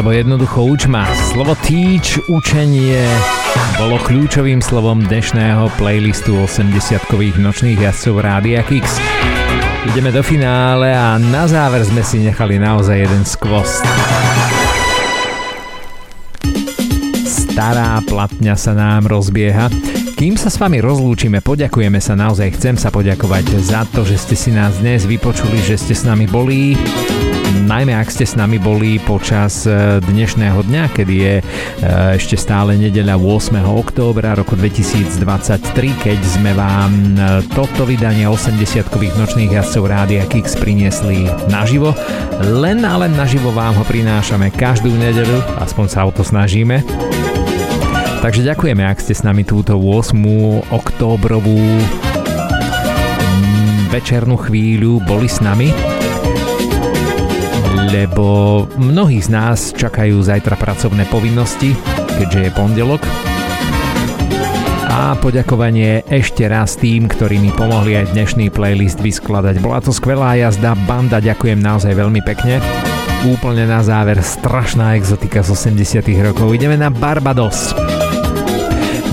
Speaker 1: Alebo jednoducho uč ma. Slovo teach, učenie, bolo kľúčovým slovom dnešného playlistu 80-kových nočných jazdcov Rádia Kix. Ideme do finále a na záver sme si nechali naozaj jeden skvost. Stará platňa sa nám rozbieha. Kým sa s vami rozlúčime, poďakujeme sa naozaj, chcem sa poďakovať za to, že ste si nás dnes vypočuli, že ste s nami boli najmä ak ste s nami boli počas e, dnešného dňa, kedy je e, ešte stále nedeľa 8. októbra roku 2023, keď sme vám e, toto vydanie 80-kových nočných jazdcov Rádia Kix priniesli naživo. Len a len naživo vám ho prinášame každú nedeľu, aspoň sa o to snažíme. Takže ďakujeme, ak ste s nami túto 8. októbrovú večernú chvíľu boli s nami lebo mnohí z nás čakajú zajtra pracovné povinnosti, keďže je pondelok. A poďakovanie ešte raz tým, ktorí mi pomohli aj dnešný playlist vyskladať. Bola to skvelá jazda, banda, ďakujem naozaj veľmi pekne. Úplne na záver strašná exotika z 80 rokov. Ideme na Barbados.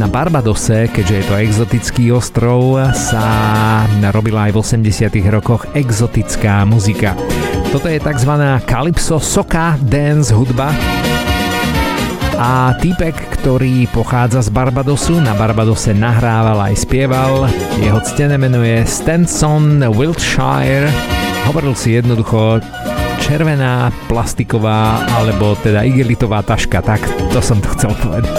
Speaker 1: Na Barbadose, keďže je to exotický ostrov, sa robila aj v 80 rokoch exotická muzika. Toto je tzv. Calypso Soka Dance hudba. A týpek, ktorý pochádza z Barbadosu, na Barbadose nahrával aj spieval. Jeho ctené menuje Stenson Wiltshire. Hovoril si jednoducho červená plastiková alebo teda igelitová taška, tak to som to chcel povedať.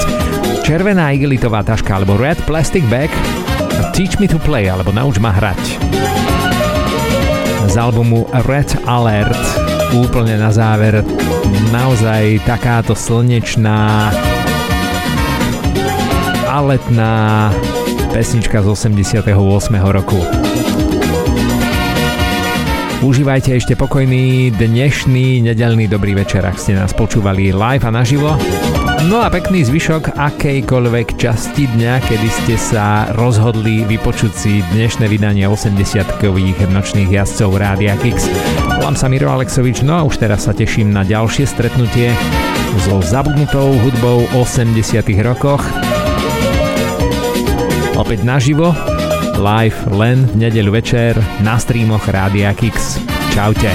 Speaker 1: Červená igelitová taška alebo red plastic bag Teach me to play alebo nauč ma hrať z albumu Red Alert. Úplne na záver naozaj takáto slnečná a letná pesnička z 88. roku. Užívajte ešte pokojný dnešný nedelný dobrý večer, ak ste nás počúvali live a naživo. No a pekný zvyšok akejkoľvek časti dňa, kedy ste sa rozhodli vypočuť si dnešné vydanie 80-kových nočných jazdcov Rádia Kix. Volám sa Miro Alexovič, no a už teraz sa teším na ďalšie stretnutie so zabudnutou hudbou 80 rokoch. Opäť naživo, live len v nedeľu večer na streamoch Rádia Kix. Čaute.